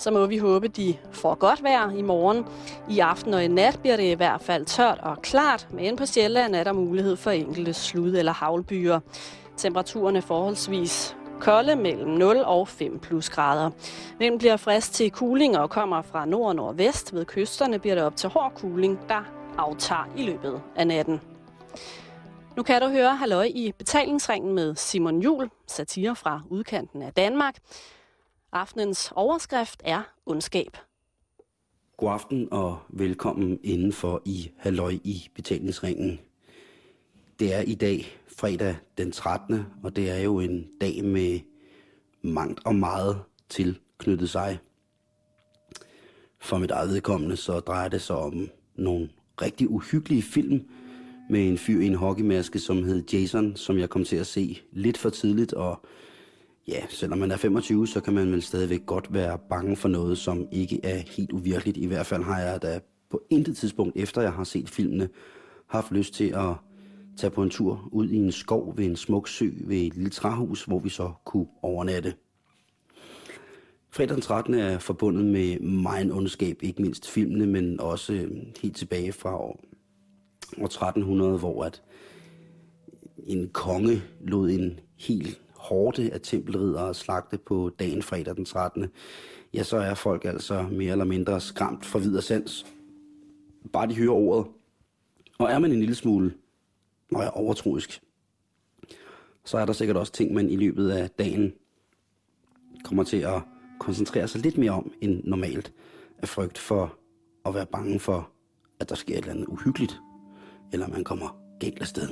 så må vi håbe, de får godt vejr i morgen. I aften og i nat bliver det i hvert fald tørt og klart, men på Sjælland er der mulighed for enkelte slud- eller havlbyer. Temperaturen er forholdsvis kolde mellem 0 og 5 plus grader. Vinden bliver frisk til kuling og kommer fra nord og nordvest. Ved kysterne bliver det op til hård kuling, der aftager i løbet af natten. Nu kan du høre Halløj i betalingsringen med Simon Jul, satire fra udkanten af Danmark. Aftenens overskrift er ondskab. God aften og velkommen indenfor i Halløj i betalingsringen. Det er i dag fredag den 13. og det er jo en dag med mangt og meget tilknyttet sig. For mit eget vedkommende så drejer det sig om nogle rigtig uhyggelige film med en fyr i en hockeymaske, som hed Jason, som jeg kom til at se lidt for tidligt, og ja, selvom man er 25, så kan man vel stadigvæk godt være bange for noget, som ikke er helt uvirkeligt. I hvert fald har jeg da på intet tidspunkt, efter jeg har set filmene, haft lyst til at tage på en tur ud i en skov ved en smuk sø ved et lille træhus, hvor vi så kunne overnatte. Fredag den 13. er forbundet med meget ondskab, ikke mindst filmene, men også øh, helt tilbage fra år, år 1300, hvor at en konge lod en helt hårde af tempelridere slagte på dagen fredag den 13. Ja, så er folk altså mere eller mindre skræmt for videre sans. Bare de hører ordet. Og er man en lille smule når jeg er overtroisk, så er der sikkert også ting, man i løbet af dagen kommer til at koncentrere sig lidt mere om end normalt af frygt for at være bange for, at der sker et eller andet uhyggeligt, eller man kommer galt afsted.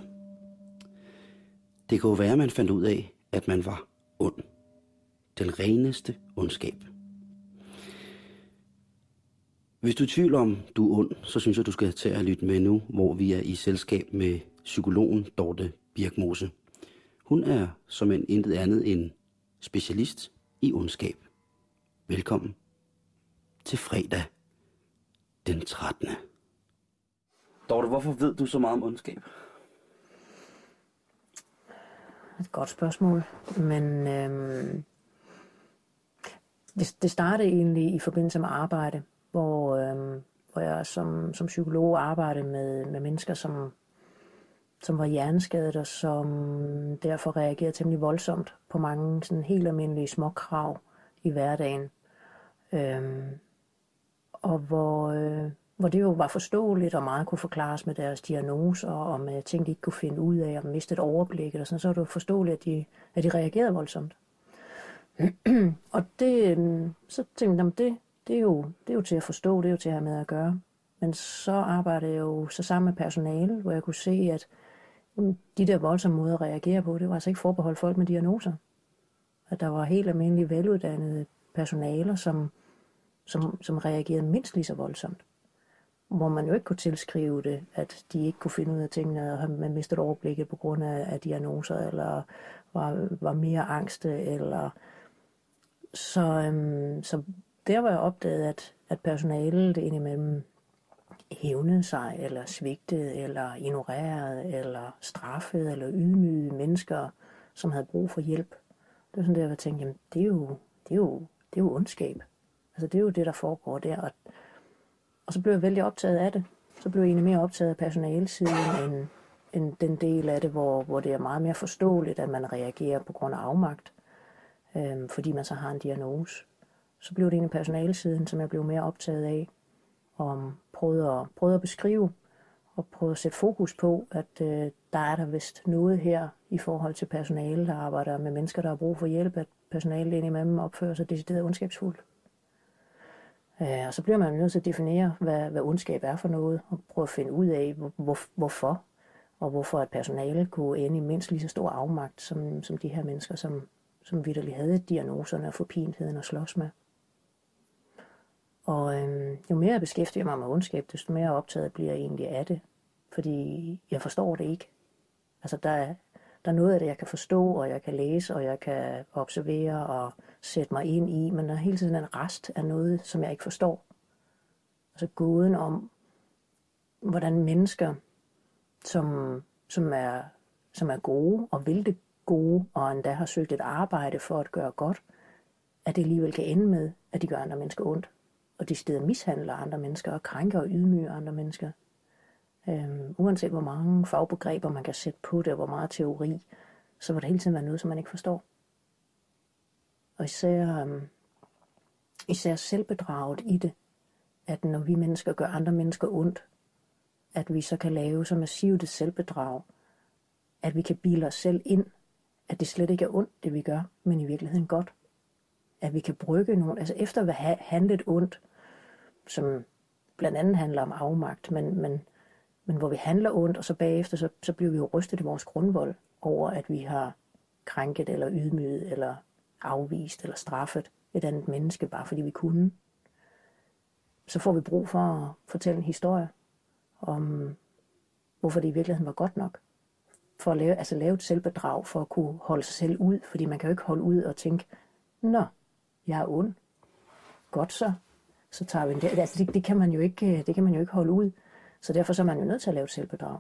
Det kunne være, at man fandt ud af, at man var ond. Den reneste ondskab. Hvis du er i tvivl om, du er ond, så synes jeg, du skal tage at lytte med nu, hvor vi er i selskab med psykologen Dorte Birkmose. Hun er som en intet andet end specialist i ondskab. Velkommen til fredag den 13. Dorte, hvorfor ved du så meget om ondskab? Et godt spørgsmål, men øhm, det, det startede egentlig i forbindelse med arbejde, hvor, øhm, hvor jeg som, som psykolog arbejdede med, med mennesker, som som var hjerneskadet og som derfor reagerede temmelig voldsomt på mange sådan helt almindelige små krav i hverdagen. Øhm, og hvor, øh, hvor det jo var forståeligt og meget kunne forklares med deres diagnoser og med øh, ting, de ikke kunne finde ud af og miste overblikket. Og sådan, så var det jo forståeligt, at de, at de reagerede voldsomt. og det, øh, så tænkte jeg, det, det, er jo, det er jo til at forstå, det er jo til at have med at gøre. Men så arbejdede jeg jo så sammen med personale, hvor jeg kunne se, at de der voldsomme måder at reagere på, det var altså ikke forbeholdt folk med diagnoser. At der var helt almindelige veluddannede personaler, som, som, som reagerede mindst lige så voldsomt. Hvor man jo ikke kunne tilskrive det, at de ikke kunne finde ud af tingene, og man mistede overblikket på grund af, af diagnoser, eller var, var mere angste, eller... Så, øhm, så der var jeg opdaget, at, at personalet indimellem hævnede sig, eller svigtede, eller ignorerede, eller straffede, eller ydmygede mennesker, som havde brug for hjælp. Det var sådan der, jeg tænkte, jamen, det er jo, det er jo, det er jo ondskab. Altså, det er jo det, der foregår der. Og, og så blev jeg vældig optaget af det. Så blev jeg egentlig mere optaget af personalesiden, end, end den del af det, hvor, hvor det er meget mere forståeligt, at man reagerer på grund af afmagt, øhm, fordi man så har en diagnose. Så blev det egentlig personalesiden, som jeg blev mere optaget af og prøvede at, prøvede at beskrive og prøvede at sætte fokus på, at øh, der er der vist noget her i forhold til personale, der arbejder med mennesker, der har brug for hjælp, at personalet indimellem opfører sig decideret ondskabsfuldt. Øh, og så bliver man nødt til at definere, hvad, hvad ondskab er for noget, og prøve at finde ud af, hvor, hvor, hvorfor, og hvorfor at personale kunne ende i mindst lige så stor afmagt, som, som de her mennesker, som, som vidderligt havde diagnoserne og forpintheden at slås med. Og øhm, jo mere jeg beskæftiger mig med ondskab, desto mere optaget bliver jeg egentlig af det. Fordi jeg forstår det ikke. Altså der er, der er noget af det, jeg kan forstå, og jeg kan læse, og jeg kan observere og sætte mig ind i, men der er hele tiden en rest af noget, som jeg ikke forstår. Altså gåden om, hvordan mennesker, som, som, er, som er gode og vil det gode, og endda har søgt et arbejde for at gøre godt, at det alligevel kan ende med at de gør andre mennesker ondt. Og de steder mishandler andre mennesker og krænker og ydmyger andre mennesker. Øhm, uanset hvor mange fagbegreber man kan sætte på det, og hvor meget teori, så må det hele tiden være noget, som man ikke forstår. Og især, um, især selvbedraget i det, at når vi mennesker gør andre mennesker ondt, at vi så kan lave så massivt et selvbedrag, at vi kan bilde os selv ind, at det slet ikke er ondt, det vi gør, men i virkeligheden godt. At vi kan brygge nogen, altså efter at have handlet ondt, som blandt andet handler om afmagt, men, men, men hvor vi handler ondt, og så bagefter, så, så bliver vi jo rystet i vores grundvold over, at vi har krænket eller ydmyget eller afvist eller straffet et andet menneske, bare fordi vi kunne. Så får vi brug for at fortælle en historie om, hvorfor det i virkeligheden var godt nok. For at lave, altså lave et selvbedrag, for at kunne holde sig selv ud, fordi man kan jo ikke holde ud og tænke, nå, jeg er ond. Godt så. Så tager vi det. Altså det, det, kan man jo ikke, øh, det kan man jo ikke holde ud. Så derfor så er man jo nødt til at lave et selvbedrag.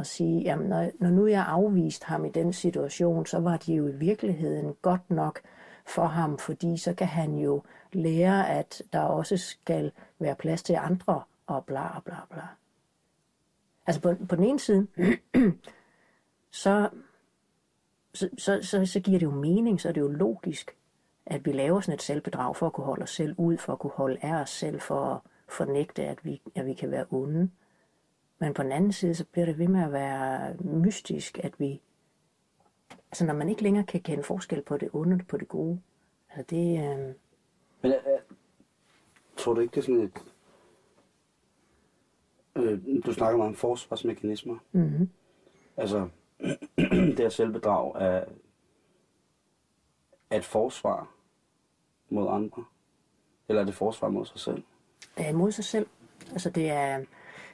Og sige, jamen når, når nu jeg afvist ham i den situation, så var det jo i virkeligheden godt nok for ham, fordi så kan han jo lære, at der også skal være plads til andre, og bla bla bla. Altså på, på den ene side, så, så, så, så, så giver det jo mening, så er det jo logisk, at vi laver sådan et selvbedrag for at kunne holde os selv ud, for at kunne holde af os selv, for at fornægte, at vi, at vi kan være onde. Men på den anden side, så bliver det ved med at være mystisk, at vi, altså når man ikke længere kan kende forskel på det onde og på det gode, altså det... Øh... Men tror du ikke, det er sådan et... Øh, du snakker meget om forsvarsmekanismer. Mm-hmm. Altså, det her selvbedrag er, er et forsvar mod andre? Eller er det forsvar mod sig selv? Er imod sig selv. Altså det er,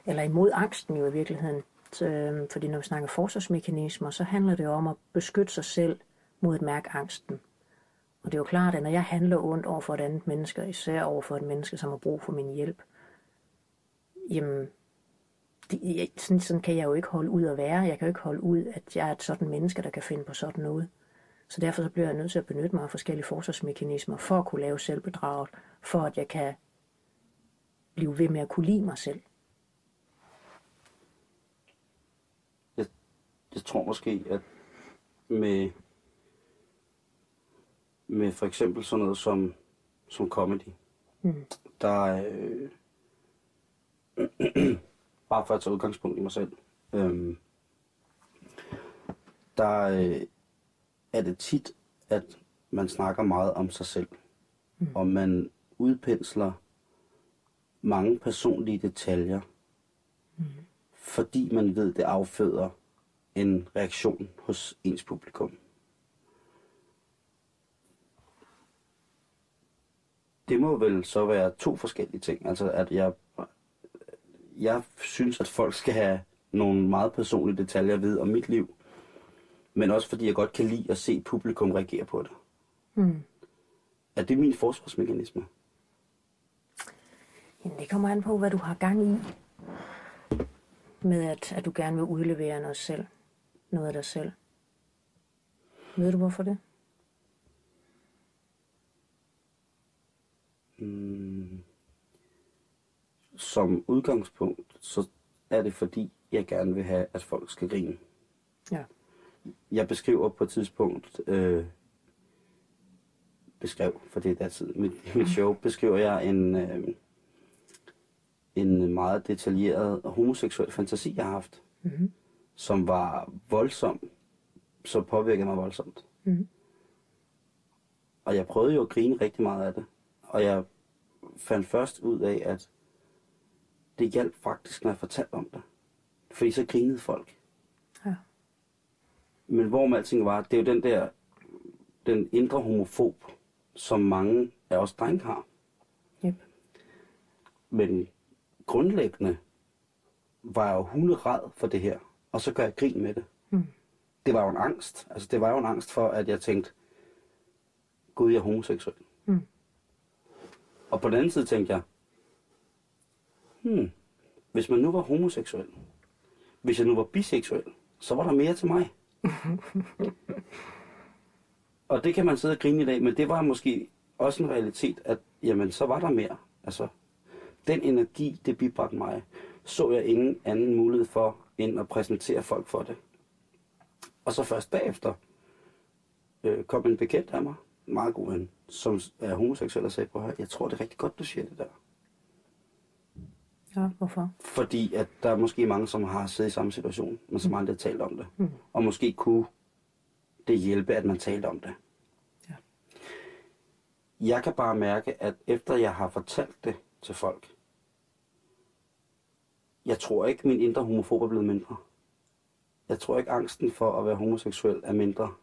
eller imod angsten jo i virkeligheden. Så, øhm, fordi når vi snakker forsvarsmekanismer, så handler det om at beskytte sig selv mod at mærke angsten. Og det er jo klart, at når jeg handler ondt over for et andet menneske, især over for et menneske, som har brug for min hjælp, jamen, det, sådan, sådan kan jeg jo ikke holde ud at være. Jeg kan jo ikke holde ud, at jeg er et sådan menneske, der kan finde på sådan noget. Så derfor så bliver jeg nødt til at benytte mig af forskellige forsvarsmekanismer for at kunne lave selvbedraget, for at jeg kan blive ved med at kunne lide mig selv. Jeg tror måske, at med, med for eksempel sådan noget som, som comedy, mm. der øh, bare for at tage udgangspunkt i mig selv, øh, der øh, er det tit, at man snakker meget om sig selv, mm. og man udpensler mange personlige detaljer, mm. fordi man ved, det afføder en reaktion hos ens publikum. Det må vel så være to forskellige ting. Altså, at jeg, jeg synes, at folk skal have nogle meget personlige detaljer at vide om mit liv, men også fordi jeg godt kan lide at se publikum reagere på det. Mm. Er det min forsvarsmekanisme? Jamen, det kommer an på, hvad du har gang i. Med at, at du gerne vil udlevere noget selv. Noget af dig selv. Ved du hvorfor det? Mm. Som udgangspunkt, så er det fordi, jeg gerne vil have, at folk skal grine. Ja. Jeg beskriver på et tidspunkt, øh, beskrev, for det er der tid, mit, mit show, beskriver jeg en, øh, en meget detaljeret homoseksuel fantasi, jeg har haft, Mm-hmm. Som var voldsom, som påvirkede mig voldsomt. Mm-hmm. Og jeg prøvede jo at grine rigtig meget af det. Og jeg fandt først ud af, at det hjalp faktisk, når jeg fortalte om det. Fordi så grinede folk. Ja. Men hvor med alting var, det er jo den der, den indre homofob, som mange af os drenge har. Yep. Men grundlæggende var jeg jo hunderad for det her, og så gør jeg grin med det. Mm. Det var jo en angst. Altså, det var jo en angst for, at jeg tænkte, Gud, jeg er homoseksuel. Mm. Og på den anden side tænkte jeg, hmm, hvis man nu var homoseksuel, hvis jeg nu var biseksuel, så var der mere til mig. og det kan man sidde og grine i dag, men det var måske også en realitet, at jamen, så var der mere. Altså, den energi, det bibragte mig, så jeg ingen anden mulighed for, end at præsentere folk for det. Og så først bagefter øh, kom en bekendt af mig, en meget god ven, som er homoseksuel og sagde på her, jeg tror det er rigtig godt, du siger det der. Ja, hvorfor? Fordi at der er måske mange, som har siddet i samme situation, men som aldrig har talt om det. Mm. Og måske kunne det hjælpe, at man talte om det. Ja. Jeg kan bare mærke, at efter jeg har fortalt det til folk, jeg tror ikke, min indre homofob er blevet mindre. Jeg tror ikke, angsten for at være homoseksuel er mindre.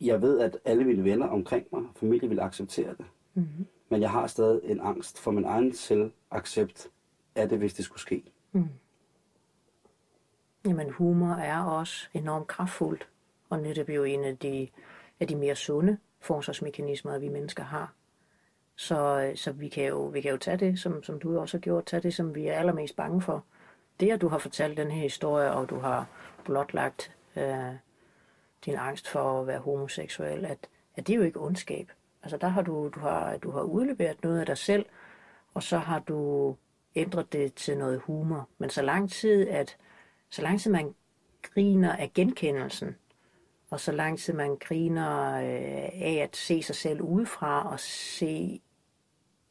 Jeg ved, at alle mine venner omkring mig, familie vil acceptere det. Mm-hmm. Men jeg har stadig en angst for min egen selvaccept af det, hvis det skulle ske. Mm. Jamen, humor er også enormt kraftfuldt, og netop jo en af de, af de mere sunde forsvarsmekanismer, vi mennesker har. Så, øh, så vi, kan jo, vi kan jo tage det, som, som du også har gjort, tage det, som vi er allermest bange for. Det, at du har fortalt den her historie, og du har blotlagt øh, din angst for at være homoseksuel, at, at det er jo ikke ondskab. Altså der har du, du har, du har udleveret noget af dig selv, og så har du ændret det til noget humor. Men så lang tid, at så lang tid man griner af genkendelsen, og så lang tid man griner øh, af at se sig selv udefra og se,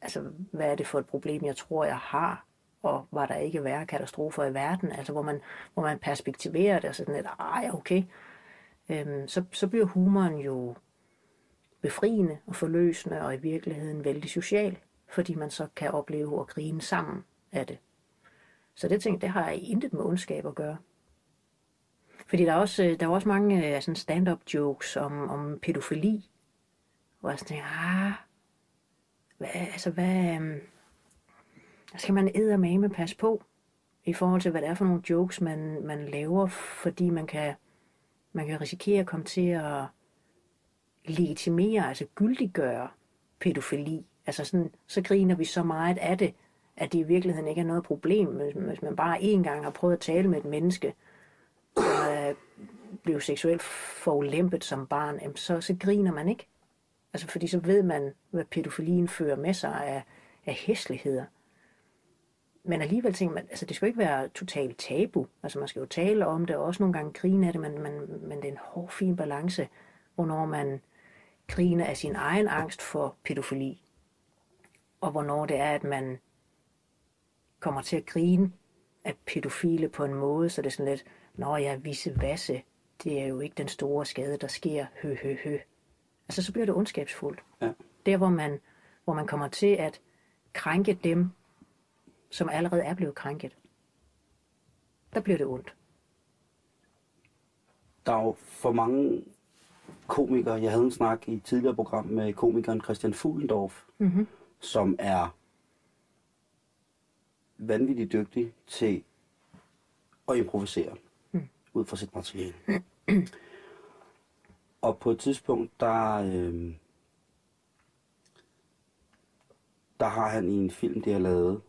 altså, hvad er det for et problem, jeg tror, jeg har, og var der ikke værre katastrofer i verden, altså hvor man, hvor man perspektiverer det og sådan lidt, ej, okay, øhm, så, så bliver humoren jo befriende og forløsende og i virkeligheden vældig social, fordi man så kan opleve at grine sammen af det. Så det ting, det har intet med ondskab at gøre. Fordi der er også, øh, der er også mange øh, sådan stand-up jokes om, om pædofili, hvor jeg sådan tænker, ah, hvad, altså hvad, um, skal man eddermame passe på, i forhold til, hvad det er for nogle jokes, man, man laver, fordi man kan, man kan risikere at komme til at legitimere, altså gyldiggøre pædofili. Altså sådan, så griner vi så meget af det, at det i virkeligheden ikke er noget problem, hvis man bare en gang har prøvet at tale med et menneske, blev seksuelt forulæmpet som barn, så, så griner man ikke. Altså fordi så ved man, hvad pædofilien fører med sig af, af hæsligheder. Men alligevel tænker man, altså det skal jo ikke være totalt tabu. Altså man skal jo tale om det, og også nogle gange grine af det, men, men, men det er en hård, fin balance, hvornår man griner af sin egen angst for pædofili, og hvornår det er, at man kommer til at grine af pædofile på en måde, så det er sådan lidt, nå ja, visse vasse, det er jo ikke den store skade, der sker, hø, hø, hø. Altså så bliver det ondskabsfuldt. Ja. Der, hvor man, hvor man kommer til at krænke dem, som allerede er blevet krænket, der bliver det ondt. Der er jo for mange komikere. Jeg havde en snak i et tidligere program med komikeren Christian Fuglendorf, Mm-hmm. som er vanvittigt dygtig til at improvisere Mm. ud fra sit materiale. Og på et tidspunkt, der, øh, der har han i en film, de har lavet,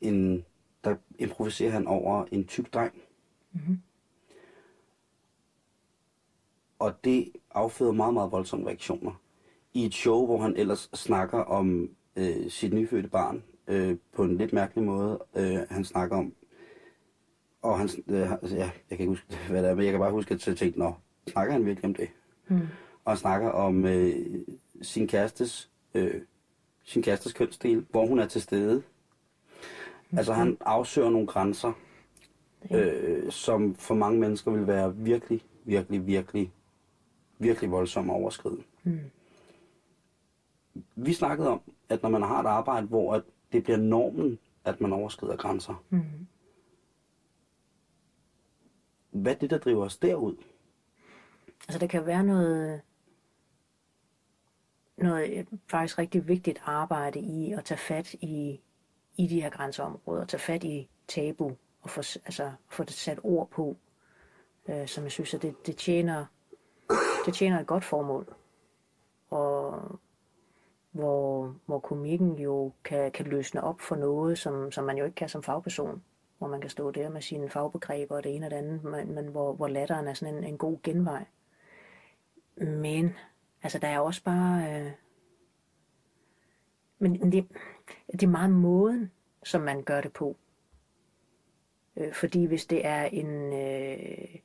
en, der improviserer han over en tyk dreng. Mhm. Og det afføder meget, meget voldsomme reaktioner. I et show, hvor han ellers snakker om øh, sit nyfødte barn øh, på en lidt mærkelig måde. Øh, han snakker om, og han, øh, ja, jeg kan ikke huske, hvad det er, men jeg kan bare huske, at jeg tænkte, nå, snakker han virkelig om det? Mm. Og han snakker om øh, sin kærestes, øh, sin kærestes kønsdel, hvor hun er til stede. Altså han afsøger nogle grænser, øh, som for mange mennesker vil være virkelig, virkelig, virkelig, virkelig voldsomme overskriden. Mm. Vi snakkede om, at når man har et arbejde, hvor at det bliver normen, at man overskrider grænser. Mm. Hvad er det, der driver os derud? Altså der kan være noget, noget øh, faktisk rigtig vigtigt arbejde i at tage fat i, i de her grænseområder, tage fat i tabu og få, altså, få det sat ord på, øh, som jeg synes, at det, det, tjener, det tjener et godt formål. Og hvor, hvor komikken jo kan, kan løsne op for noget, som, som man jo ikke kan som fagperson. Hvor man kan stå der med sine fagbegreber og det ene og det andet, men, men hvor, hvor latteren er sådan en, en god genvej. Men, altså der er også bare... Øh, men det, det er meget måden, som man gør det på. Øh, fordi hvis det er en... Øh,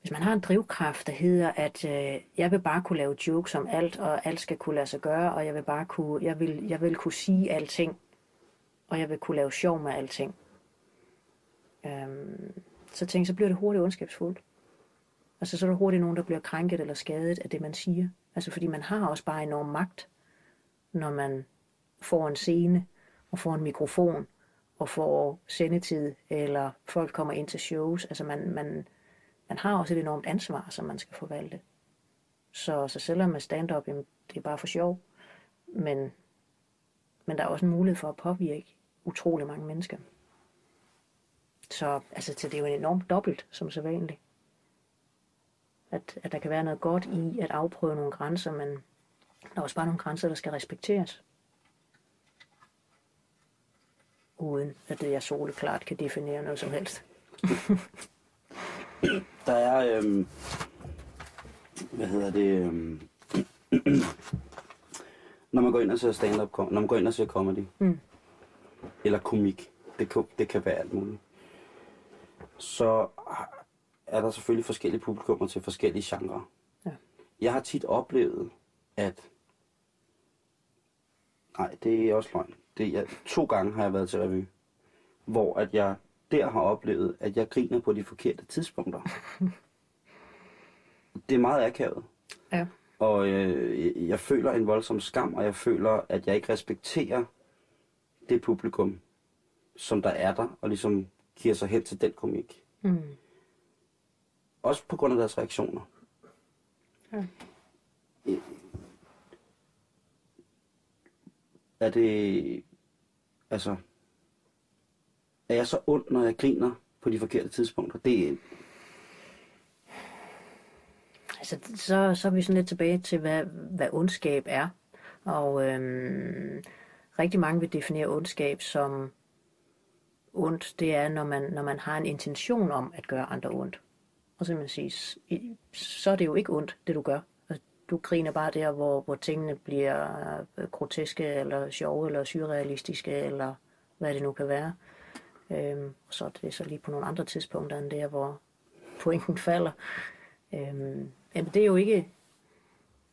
hvis man har en drivkraft, der hedder, at øh, jeg vil bare kunne lave jokes om alt, og alt skal kunne lade sig gøre, og jeg vil bare kunne, jeg vil, jeg vil kunne sige alting, og jeg vil kunne lave sjov med alting. Øhm, så tænk, så bliver det hurtigt ondskabsfuldt. Altså, så er der hurtigt nogen, der bliver krænket eller skadet af det, man siger. Altså, fordi man har også bare enorm magt, når man får en scene, og får en mikrofon, og får sendetid, eller folk kommer ind til shows. Altså, man, man, man har også et enormt ansvar, som man skal forvalte. Så, så selvom med stand-up, jamen, det er bare for sjov, men, men der er også en mulighed for at påvirke utrolig mange mennesker. Så altså, så det er jo en enormt dobbelt, som så vanligt. At, at der kan være noget godt i at afprøve nogle grænser, men der er også bare nogle grænser, der skal respekteres. Uden at det jeg soleklart kan definere noget som helst. Der er, øhm, hvad hedder det, øhm, når man går ind og ser stand-up, når man går ind og ser comedy, Mm. eller komik, det kan, det kan være alt muligt, så er der selvfølgelig forskellige publikummer til forskellige genrer. Ja. Jeg har tit oplevet, at, nej, det er også løgn, det er, to gange har jeg været til revy, hvor at jeg der har oplevet, at jeg griner på de forkerte tidspunkter. det er meget akavet. Ja. Og øh, jeg føler en voldsom skam, og jeg føler, at jeg ikke respekterer det publikum, som der er der, og ligesom giver sig hen til den komik. Mm. Også på grund af deres reaktioner. Ja. Er det... Altså... Er jeg så ond, når jeg griner på de forkerte tidspunkter? Det, Altså, så, så er vi sådan lidt tilbage til, hvad, hvad ondskab er. Og øhm, rigtig mange vil definere ondskab som ondt. Det er, når man, når man har en intention om at gøre andre ondt. Og så man sige, så er det jo ikke ondt, det du gør. Altså, Du griner bare der, hvor, hvor tingene bliver øh, groteske, eller sjove, eller surrealistiske, eller hvad det nu kan være. Øhm, og så er det så lige på nogle andre tidspunkter end der, hvor pointen falder. Øhm, jamen det er jo ikke...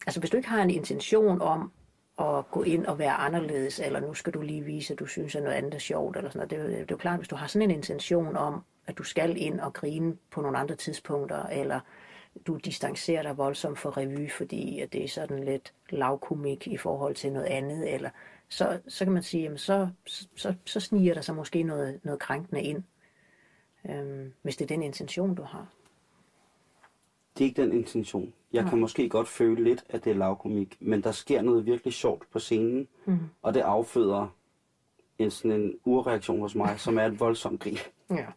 Altså hvis du ikke har en intention om at gå ind og være anderledes, eller nu skal du lige vise, at du synes, at noget andet er sjovt, eller sådan noget. Det, er det er jo klart, hvis du har sådan en intention om, at du skal ind og grine på nogle andre tidspunkter, eller du distancerer dig voldsomt fra revy, fordi at det er sådan lidt lavkomik i forhold til noget andet, eller så, så kan man sige, jamen så, så, så sniger der sig måske noget, noget krænkende ind, øhm, hvis det er den intention, du har det er ikke den intention. Jeg kan måske godt føle lidt, at det er lavkomik, men der sker noget virkelig sjovt på scenen, Mm. og det afføder en sådan en urreaktion hos mig, som er et voldsomt grin. Ja.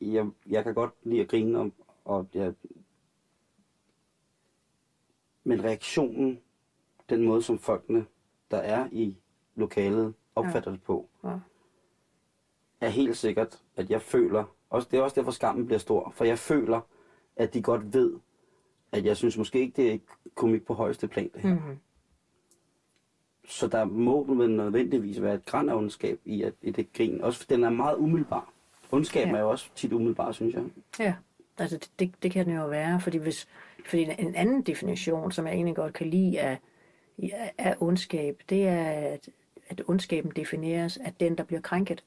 Jeg, jeg kan godt lide at grine, og, og jeg, men reaktionen, den måde som folkene, der er i lokalet, opfatter ja. det på, Ja. er helt sikkert, at jeg føler, også, det er også derfor skammen bliver stor, for jeg føler, at de godt ved, at jeg synes måske ikke, det er komik på højeste plan, det her. Mm-hmm. Så der må vel nødvendigvis være et græn af ondskab i, at, i det grin. Også for den er meget umiddelbar. Ondskaben Ja. ja. er jo også tit umiddelbar, synes jeg. Ja, altså det, det, det kan den jo være, fordi, hvis, fordi en anden definition, som jeg egentlig godt kan lide af, af ondskab, det er, at, at ondskaben defineres af den, der bliver krænket.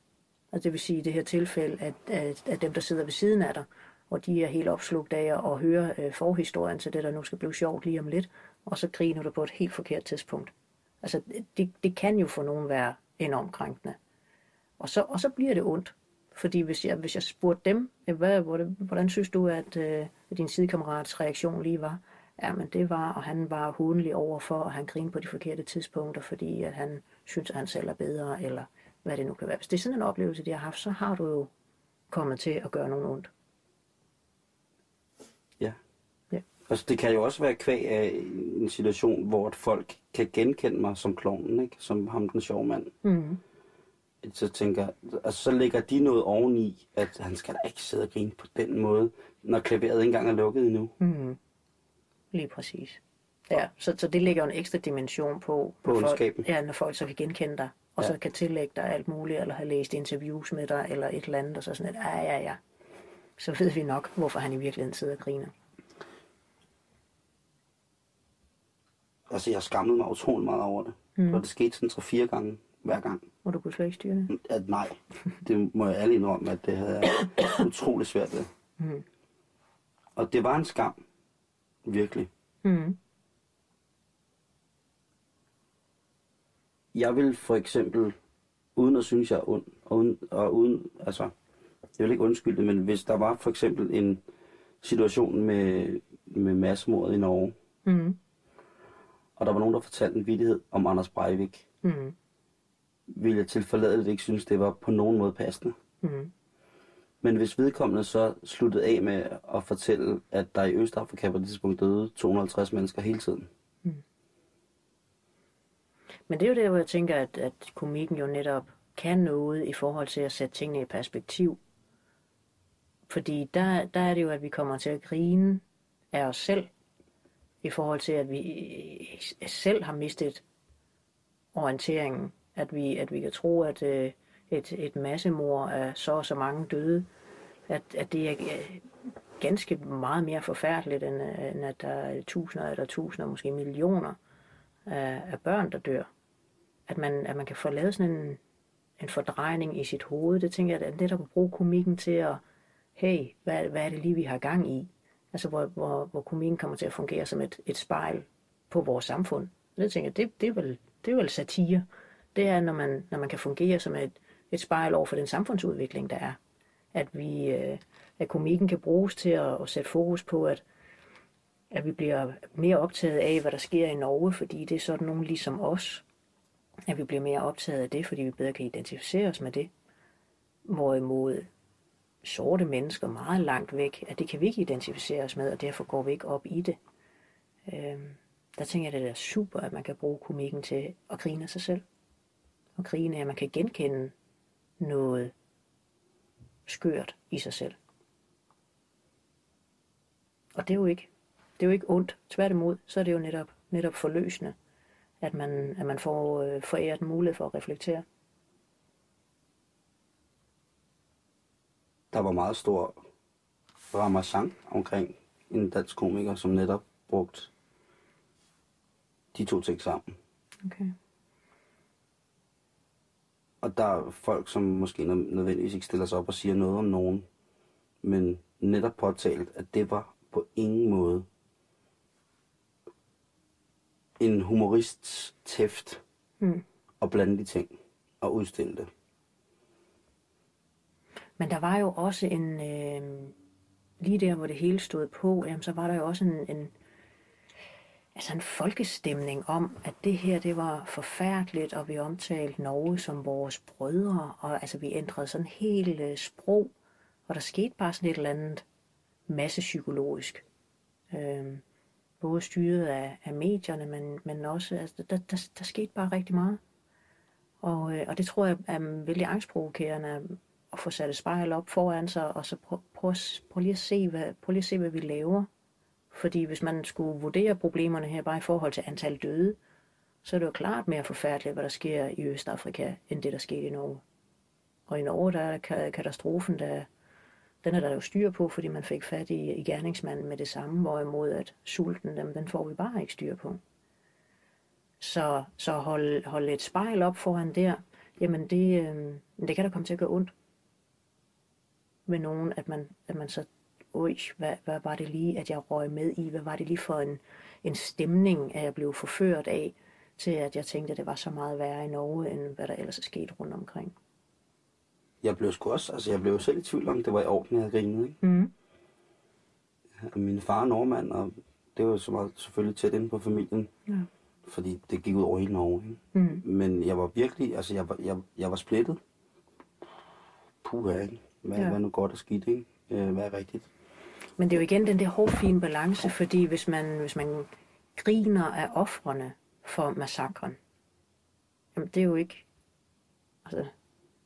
Altså det vil sige i det her tilfælde, at, at, at dem, der sidder ved siden af dig, og de er helt opslugt af at høre øh, forhistorien til det, der nu skal blive sjovt lige om lidt, og så griner du på et helt forkert tidspunkt. Altså det, det kan jo for nogen være enormt krænkende. Og så, og så bliver det ondt. Fordi hvis jeg, hvis jeg spurgte dem, hvad, hvordan synes du, at, øh, at din sidekammerats reaktion lige var? Jamen det var, og han var hundelig overfor, og han grinede på de forkerte tidspunkter, fordi at han synes, at han selv er bedre, eller hvad det nu kan være. Hvis det er sådan en oplevelse, de har haft, så har du jo kommet til at gøre nogen ondt. Ja. Ja. Altså, det kan jo også være kvæg af en situation, hvor at folk kan genkende mig som klovnen, ikke? Som ham den sjove mand. Mm. Så tænker altså, så lægger de noget oveni, at han skal da ikke sidde og grine på den måde, når klaveret ikke engang er lukket endnu. Mm. Lige præcis. Ja, så, så det lægger jo en ekstra dimension på, På når folk, ja, når folk så kan genkende dig, og Ja. så kan tillægge dig alt muligt, eller have læst interviews med dig, eller et eller andet, og så sådan et, ja, ja, ja. Så ved vi nok, hvorfor han i virkeligheden sidder og griner. Altså, jeg skammede mig utrolig meget over det. Mm. Og det skete sådan tre-fire gange hver gang. Og du kunne slet ikke styre det. At nej, det må jeg ærligt indrømme, at det havde jeg utrolig svært ved. Mm. Og det var en skam. Virkelig. Mm. Jeg vil for eksempel, uden at synes, jeg er ond, og uden, og uden altså, jeg vil ikke undskylde det, men hvis der var for eksempel en situation med, med massemordet i Norge, Mm. Og der var nogen, der fortalte en vidighed om Anders Breivik, Mm. ville jeg tilforladeligt ikke synes, det var på nogen måde passende. Mm. Men hvis vedkommende så sluttede af med at fortælle, at der i Østafrika på det tidspunkt døde 250 mennesker hele tiden. Men det er jo der, hvor jeg tænker, at, at komikken jo netop kan noget i forhold til at sætte tingene i perspektiv. Fordi der, der er det jo, at vi kommer til at grine af os selv, i forhold til, at vi selv har mistet orienteringen. At vi, at vi kan tro, at øh, et, et massemord af så og så mange døde, at, at det er øh, ganske meget mere forfærdeligt, end, øh, end at der er tusinder eller tusinder, måske millioner af, af børn, der dør. At man, at man kan få lavet sådan en, en fordrejning i sit hoved, det tænker jeg, at netop at bruge komikken til at, hey, hvad, hvad er det lige, vi har gang i? Altså, hvor, hvor, hvor komikken kommer til at fungere som et, et spejl på vores samfund. Det tænker jeg, det, det, er, vel, det er vel satire. Det er, når man, når man kan fungere som et, et spejl over for den samfundsudvikling, der er. At, vi, øh, at komikken kan bruges til at, at sætte fokus på, at, at vi bliver mere optaget af, hvad der sker i Norge, fordi det er sådan nogen ligesom os. At vi bliver mere optaget af det, fordi vi bedre kan identificere os med det. Hvorimod sorte mennesker meget langt væk, at det kan vi ikke identificere os med, og derfor går vi ikke op i det. Øhm, der tænker jeg, at det er super, at man kan bruge komikken til at grine af sig selv. Og grine af, at man kan genkende noget skørt i sig selv. Og det er jo ikke, det er jo ikke ondt. Tværtimod, så er det jo netop, netop forløsende, at man, at man får øh, foræret mulighed for at reflektere. Der var meget stor ramachan omkring en dansk komiker, som netop brugte de to ting sammen. Okay. Og der er folk, som måske nø- nødvendigvis ikke stiller sig op og siger noget om nogen, men netop påtalt, at det var på ingen måde en humorists tæft Mm. at blande de ting og udstille det. Men der var jo også en, øh, lige der hvor det hele stod på, jamen, så var der jo også en, en, altså en folkestemning om, at det her det var forfærdeligt, og vi omtalte Norge som vores brødre, og altså vi ændrede sådan helt øh, sprog, og der skete bare sådan et eller andet massepsykologisk. Øh, både styret af, af medierne, men, men også, altså, der, der, der skete bare rigtig meget. Og, øh, og det tror jeg er vældig angstprovokerende at få sat et spejl op foran sig, og så prøv, prøv, prøv, lige at se, hvad, prøv lige at se, hvad vi laver. Fordi hvis man skulle vurdere problemerne her bare i forhold til antal døde, så er det jo klart mere forfærdeligt, hvad der sker i Østafrika, end det, der skete i Norge. Og i Norge, der er katastrofen, der, den er der jo styr på, fordi man fik fat i, i gerningsmanden med det samme, hvorimod at sulten, dem, den får vi bare ikke styr på. Så, så hold, hold et spejl op foran der, jamen det, øh, det kan da komme til at gøre ondt med nogen, at man, at man så, oj, hvad, hvad var det lige, at jeg røg med i? Hvad var det lige for en, en stemning, at jeg blev forført af, til at jeg tænkte, at det var så meget værre i Norge, end hvad der ellers er sket rundt omkring. Jeg blev sgu også, altså jeg blev selv i tvivl om, det var i orden, jeg grinede, ikke? Mm. Min far er nordmand, og det var så meget selvfølgelig tæt inde på familien, Ja. fordi det gik ud over hele Norge, ikke? Mm. Men jeg var virkelig, altså jeg var, jeg, jeg var splittet. Puh, ikke? Hvad, Ja. hvad er nu godt og skidt, ikke? Øh, hvad er rigtigt? Men det er jo igen den der hårfine balance, fordi hvis man, hvis man griner af offrene for massakren, jamen det er jo ikke, altså,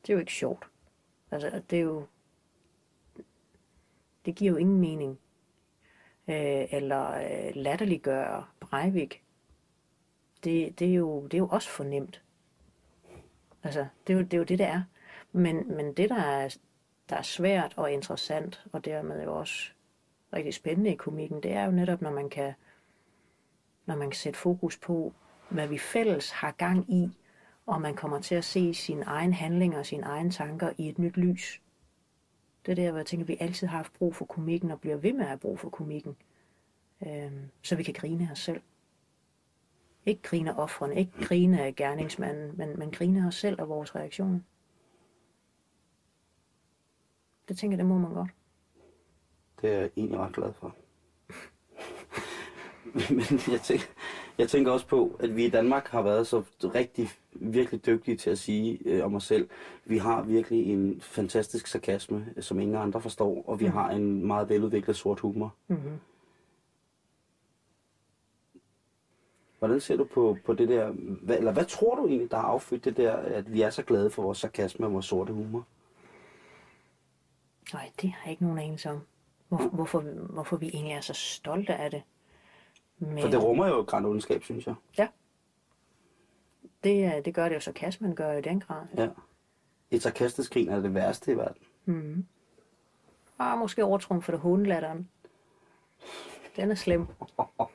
det er jo ikke sjovt. Altså, det er jo, det giver jo ingen mening. øh, eller øh, latterliggøre Breivik, det, det, er jo, det er jo også fornemt. Altså, det er jo det, er jo det, det er. Men, men det, der er, der er svært og interessant, og dermed jo også rigtig spændende i komikken, det er jo netop, når man kan, når man kan sætte fokus på, hvad vi fælles har gang i, og man kommer til at se sine egne handlinger og sine egne tanker i et nyt lys. Det er der, hvor jeg tænker, at vi altid har haft brug for komikken, og bliver ved med at have brug for komikken. øh, så vi kan grine os selv. Ikke grine offrene, ikke grine gerningsmanden, men, men grine os selv og vores reaktioner. Det tænker jeg, det må man godt. Det er jeg egentlig ret glad for. Men jeg tænker, jeg tænker også på, at vi i Danmark har været så rigtig, virkelig dygtige til at sige øh, om os selv, vi har virkelig en fantastisk sarkasme, som ingen andre forstår, og vi mm. har en meget veludviklet sort humor. Mm-hmm. Hvordan ser du på, på det der, hvad, eller hvad tror du egentlig, der har affødt det der, at vi er så glade for vores sarkasme og vores sorte humor? Nej, det har jeg ikke nogen anelse om. Hvor, hvorfor, hvorfor vi egentlig er så stolte af det. Men, For det rummer jo grand ondskab, synes jeg. Ja. Det, er- det gør det jo, sarkasmen gør jo i den grad. Ja. Et sarkastisk grin er det værste i verden. Mm. Ah, måske overtrum for det hundelatteren. Den er slem.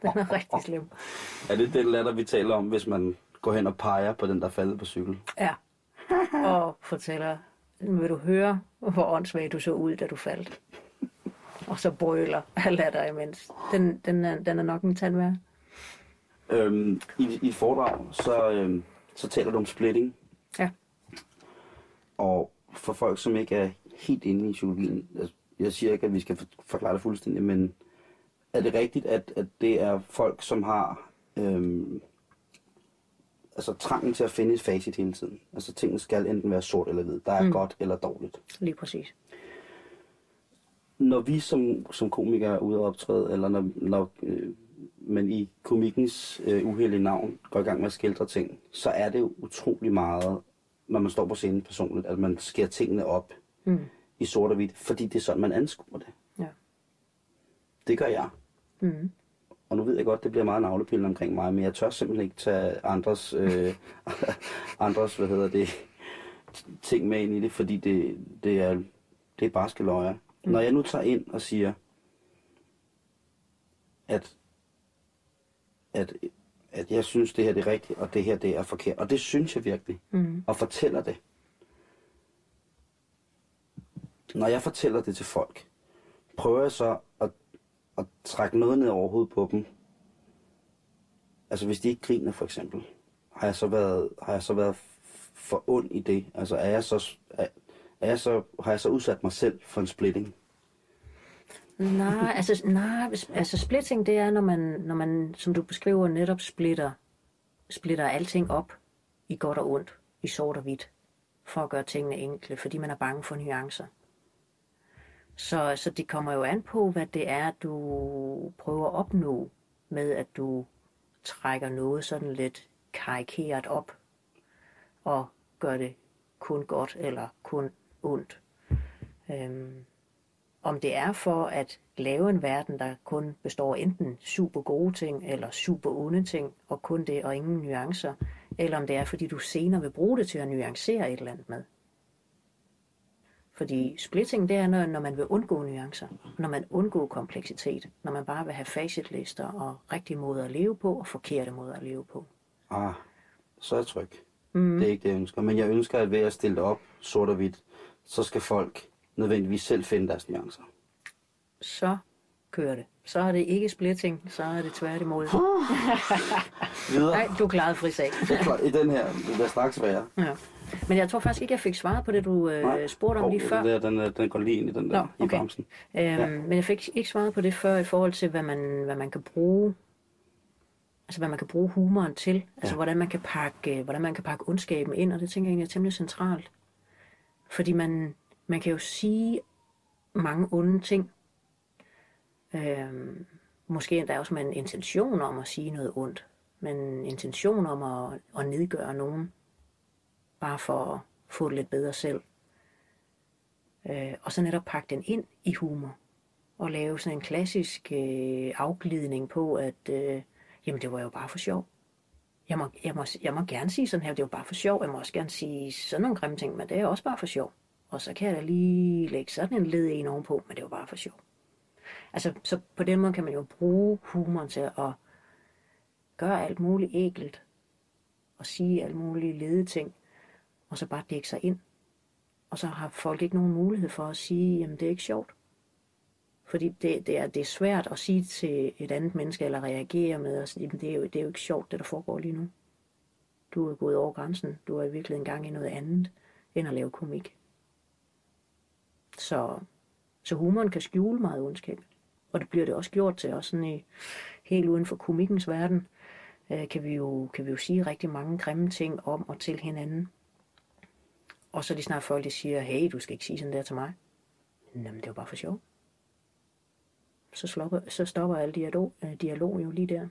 Den er rigtig slem. Er det den latter, vi taler om, hvis man går hen og peger på den, der er faldet på cykel? Ja. Og fortæller, vil du høre, hvor åndssvagt du så ud, da du faldt. Og så brøler af latter imens. Den, den, er, den er nok en tand værd. Øhm, i, I et foredrag, så, øhm, så taler du om splitting. Ja. Og for folk, som ikke er helt inde i psykologien, altså, jeg siger ikke, at vi skal for- forklare det fuldstændig, men er det rigtigt, at, at det er folk, som har øhm, altså trangen til at finde et facit hele tiden? Altså tingene skal enten være sort eller hvid. Der er mm. godt eller dårligt. Lige præcis. Når vi som, som komikere er ude og optræde, eller når, når øh, man i komikkens øh, uheldige navn går i gang med at skildre ting, så er det utrolig meget, når man står på scenen personligt, at man skærer tingene op Mm. i sort og hvidt, fordi det er sådan, man anskuer det. Ja. Det gør jeg. Mm. Og nu ved jeg godt, det bliver meget navlepillen omkring mig, men jeg tør simpelthen ikke tage andres, øh, andres hvad hedder det, ting med ind i det, fordi det, det er, det er bare skal løje. Mm. Når jeg nu tager ind og siger, at, at, at jeg synes, det her det er rigtigt, og det her det er forkert, og det synes jeg virkelig, Mm. og fortæller det. Når jeg fortæller det til folk, prøver jeg så at, at trække noget ned over hovedet på dem. Altså hvis de ikke griner for eksempel, har jeg så været, har jeg så været for ond i det? Altså er jeg så, er, er jeg så, har jeg så udsat mig selv for en splitting? Nej, altså, nej, altså splitting, det er, når man, når man, som du beskriver, netop splitter, splitter alting op i godt og ondt, i sort og hvidt, for at gøre tingene enkle, fordi man er bange for nuancer. Så, så det kommer jo an på, hvad det er, du prøver at opnå med, at du trækker noget sådan lidt karikeret op, og gør det kun godt eller kun ondt. Øhm, om det er for at lave en verden, der kun består af enten super gode ting eller super onde ting, og kun det og ingen nuancer, eller om det er fordi du senere vil bruge det til at nuancere et eller andet med. Fordi splitting, det er, når, når man vil undgå nuancer, når man undgår kompleksitet, når man bare vil have facitlister og rigtige måder at leve på og forkerte måder at leve på. Ah, så er jeg tryg. Mm. Det er ikke det, jeg ønsker. Men jeg ønsker, at ved at stille det op sort og hvidt, så skal folk nødvendigvis selv finde deres nuancer. Så kører det. Så er det ikke splitting, så er det tværtimod. Videre. Nej, du klarede fri sag. Det klart, I den her, det bliver straks værre. Ja. Men jeg tror faktisk ikke, jeg fik svaret på det, du øh, spurgte om Hov, lige før. Den, der, den, den går lige ind i den der, Nå, i okay. bremsen. Øhm, Ja. Men jeg fik ikke svaret på det før i forhold til, hvad man, hvad man kan bruge altså hvad man kan bruge humoren til, altså Ja. hvordan man kan pakke, øh, hvordan man kan pakke ondskaben ind, og det tænker jeg egentlig er temmelig centralt. Fordi man, man kan jo sige mange onde ting, øhm, måske endda også med en intention om at sige noget ondt, men en intention om at, at nedgøre nogen, bare for at få det lidt bedre selv. Øh, og så netop pakke den ind i humor. og lave sådan en klassisk øh, afglidning på, at øh, jamen det var jo bare for sjov. Jeg må, jeg, må, jeg må gerne sige sådan her, det er jo bare for sjov. Jeg må også gerne sige sådan nogle grimme ting, men det er også bare for sjov. Og så kan jeg da lige lægge sådan en led en ovenpå, men det er jo bare for sjov. Altså, så på den måde kan man jo bruge humor til at gøre alt muligt ægelt og sige alt mulige lede ting, og så bare dække sig ind. Og så har folk ikke nogen mulighed for at sige, jamen det er ikke sjovt. Fordi det, det, er, det er svært at sige til et andet menneske, eller reagere med, at det er, jo, det er jo ikke sjovt, det der foregår lige nu. Du er gået over grænsen. Du er i virkeligheden gang i noget andet, end at lave komik. Så, så humoren kan skjule meget ondskab. Og det bliver det også gjort til, også sådan i, helt uden for komikkens verden, øh, kan, vi jo, kan vi jo sige rigtig mange grimme ting om og til hinanden. Og så de snart folk, der siger, hey, du skal ikke sige sådan der til mig. Jamen, det er jo bare for sjov så, slopper, så stopper al dialog, øh, dialog jo lige der.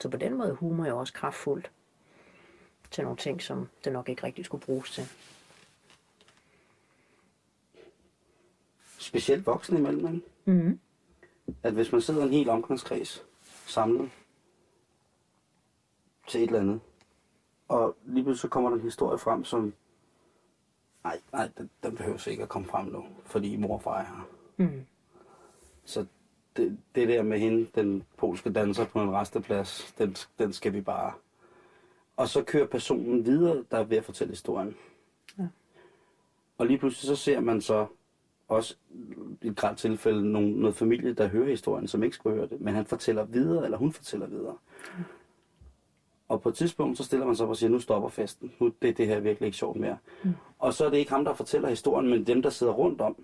Så på den måde humor jo også kraftfuldt til nogle ting, som det nok ikke rigtig skulle bruges til. Specielt voksne imellem, ikke? Mm-hmm. At hvis man sidder en hel omgangskreds samlet til et eller andet, og lige pludselig så kommer der en historie frem, som Nej, nej, den, den behøver ikke at komme frem nu, fordi mor og far er her. Mm. Så det, det der med hende, den polske danser på en resteplads, den, den skal vi bare... Og så kører personen videre, der er ved at fortælle historien. Ja. Og lige pludselig så ser man så også i et grad tilfælde nogle, noget familie, der hører historien, som ikke skulle høre det, men han fortæller videre, eller hun fortæller videre. Mm. Og på et tidspunkt, så stiller man sig op og siger, nu stopper festen. Nu det er det her virkelig ikke sjovt mere. Mm. Og så er det ikke ham, der fortæller historien, men dem, der sidder rundt om,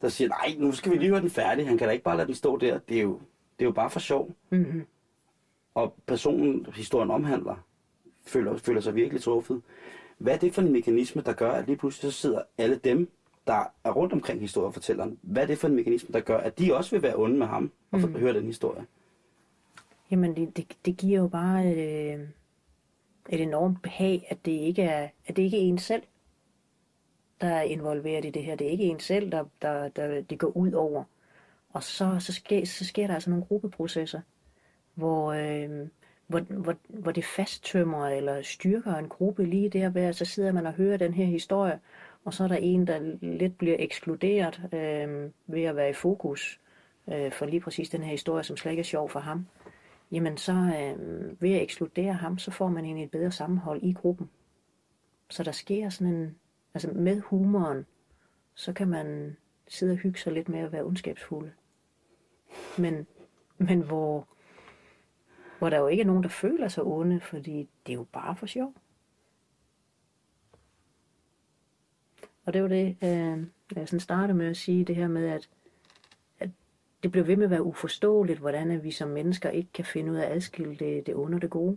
der siger, nej, nu skal vi lige høre den færdig. Han kan da ikke bare lade den stå der. Det er jo, det er jo bare for sjov. Mm-hmm. Og personen, historien omhandler, føler, føler sig virkelig truffet. Hvad er det for en mekanisme, der gør, at lige pludselig så sidder alle dem, der er rundt omkring historiefortælleren, hvad er det for en mekanisme, der gør, at de også vil være onde med ham og mm. høre den historie? Jamen, det, det, det giver jo bare et, øh, et enormt behag, at det ikke er, at det ikke er en selv, der er involveret i det her. Det er ikke en selv, der, der, der det går ud over. Og så, så, sker, så sker der altså nogle gruppeprocesser, hvor, øh, hvor, hvor, hvor det fasttømmer eller styrker en gruppe lige der ved, så sidder man og hører den her historie, og så er der en, der lidt bliver ekskluderet øh, ved at være i fokus øh, for lige præcis den her historie, som slet ikke er sjov for ham jamen så øh, ved at ekskludere ham, så får man egentlig et bedre sammenhold i gruppen. Så der sker sådan en, altså med humoren, så kan man sidde og hygge sig lidt med at være ondskabsfulde. Men, men hvor, hvor der jo ikke er nogen, der føler sig onde, fordi det er jo bare for sjov. Og det var det, øh, jeg sådan startede med at sige, det her med, at det bliver ved med at være uforståeligt, hvordan vi som mennesker ikke kan finde ud af at adskille det, det onde og det gode.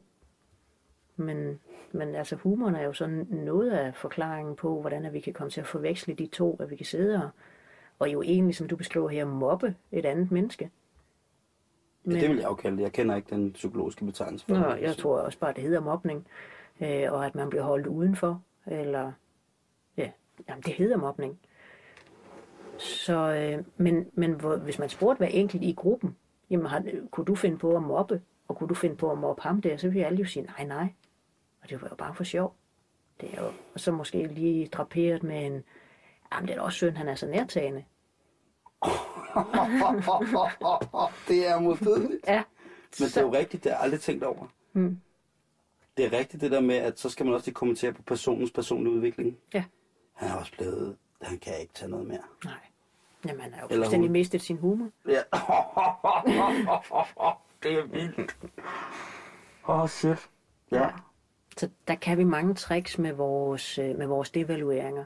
Men, men altså humoren er jo sådan noget af forklaringen på, hvordan vi kan komme til at forveksle de to, at vi kan sidde og, og jo egentlig, som du beskriver her, mobbe et andet menneske. Men, ja, det vil jeg jo kalde det. Jeg kender ikke den psykologiske betegnelse for Nå, det. jeg tror også bare, at det hedder mobning, øh, og at man bliver holdt udenfor, eller ja, jamen, det hedder mobning. Så, øh, men men hvor, hvis man spurgte hver enkelt i gruppen, jamen har, kunne du finde på at mobbe, og kunne du finde på at mobbe ham der, så ville alle jo sige, nej, nej. Og det var jo bare for sjov. Det er jo, og så måske lige draperet med en, jamen det er også synd, han er så nærtagende. det er modbydeligt. Ja. Men det er jo rigtigt, det har jeg aldrig tænkt over. Hmm. Det er rigtigt det der med, at så skal man også lige kommentere på personens personlige udvikling. Ja. Han er også blevet han kan ikke tage noget mere. Nej. Jamen, han har jo Eller fuldstændig hun... mistet sin humor. Ja. det er vildt. Åh, oh, shit. Ja. ja. Så der kan vi mange tricks med vores, øh, med vores devalueringer.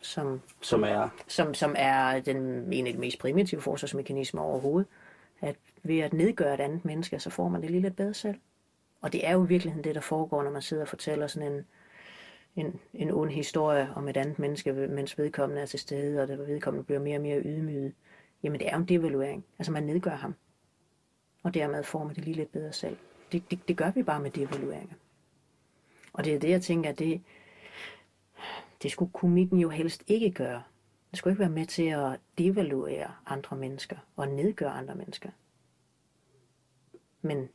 Som, som er? Som, som er den, en af de mest primitive forsvarsmekanismer overhovedet. At ved at nedgøre et andet menneske, så får man det lige lidt bedre selv. Og det er jo i virkeligheden det, der foregår, når man sidder og fortæller sådan en, en, en ond historie om et andet menneske, mens vedkommende er til stede, og det vedkommende bliver mere og mere ydmyget, jamen det er jo en devaluering. Altså man nedgør ham. Og dermed får man det lige lidt bedre selv. Det, det, det gør vi bare med devalueringer. Og det er det, jeg tænker, det, det skulle komikken jo helst ikke gøre. Den skulle ikke være med til at devaluere andre mennesker og nedgøre andre mennesker. Men,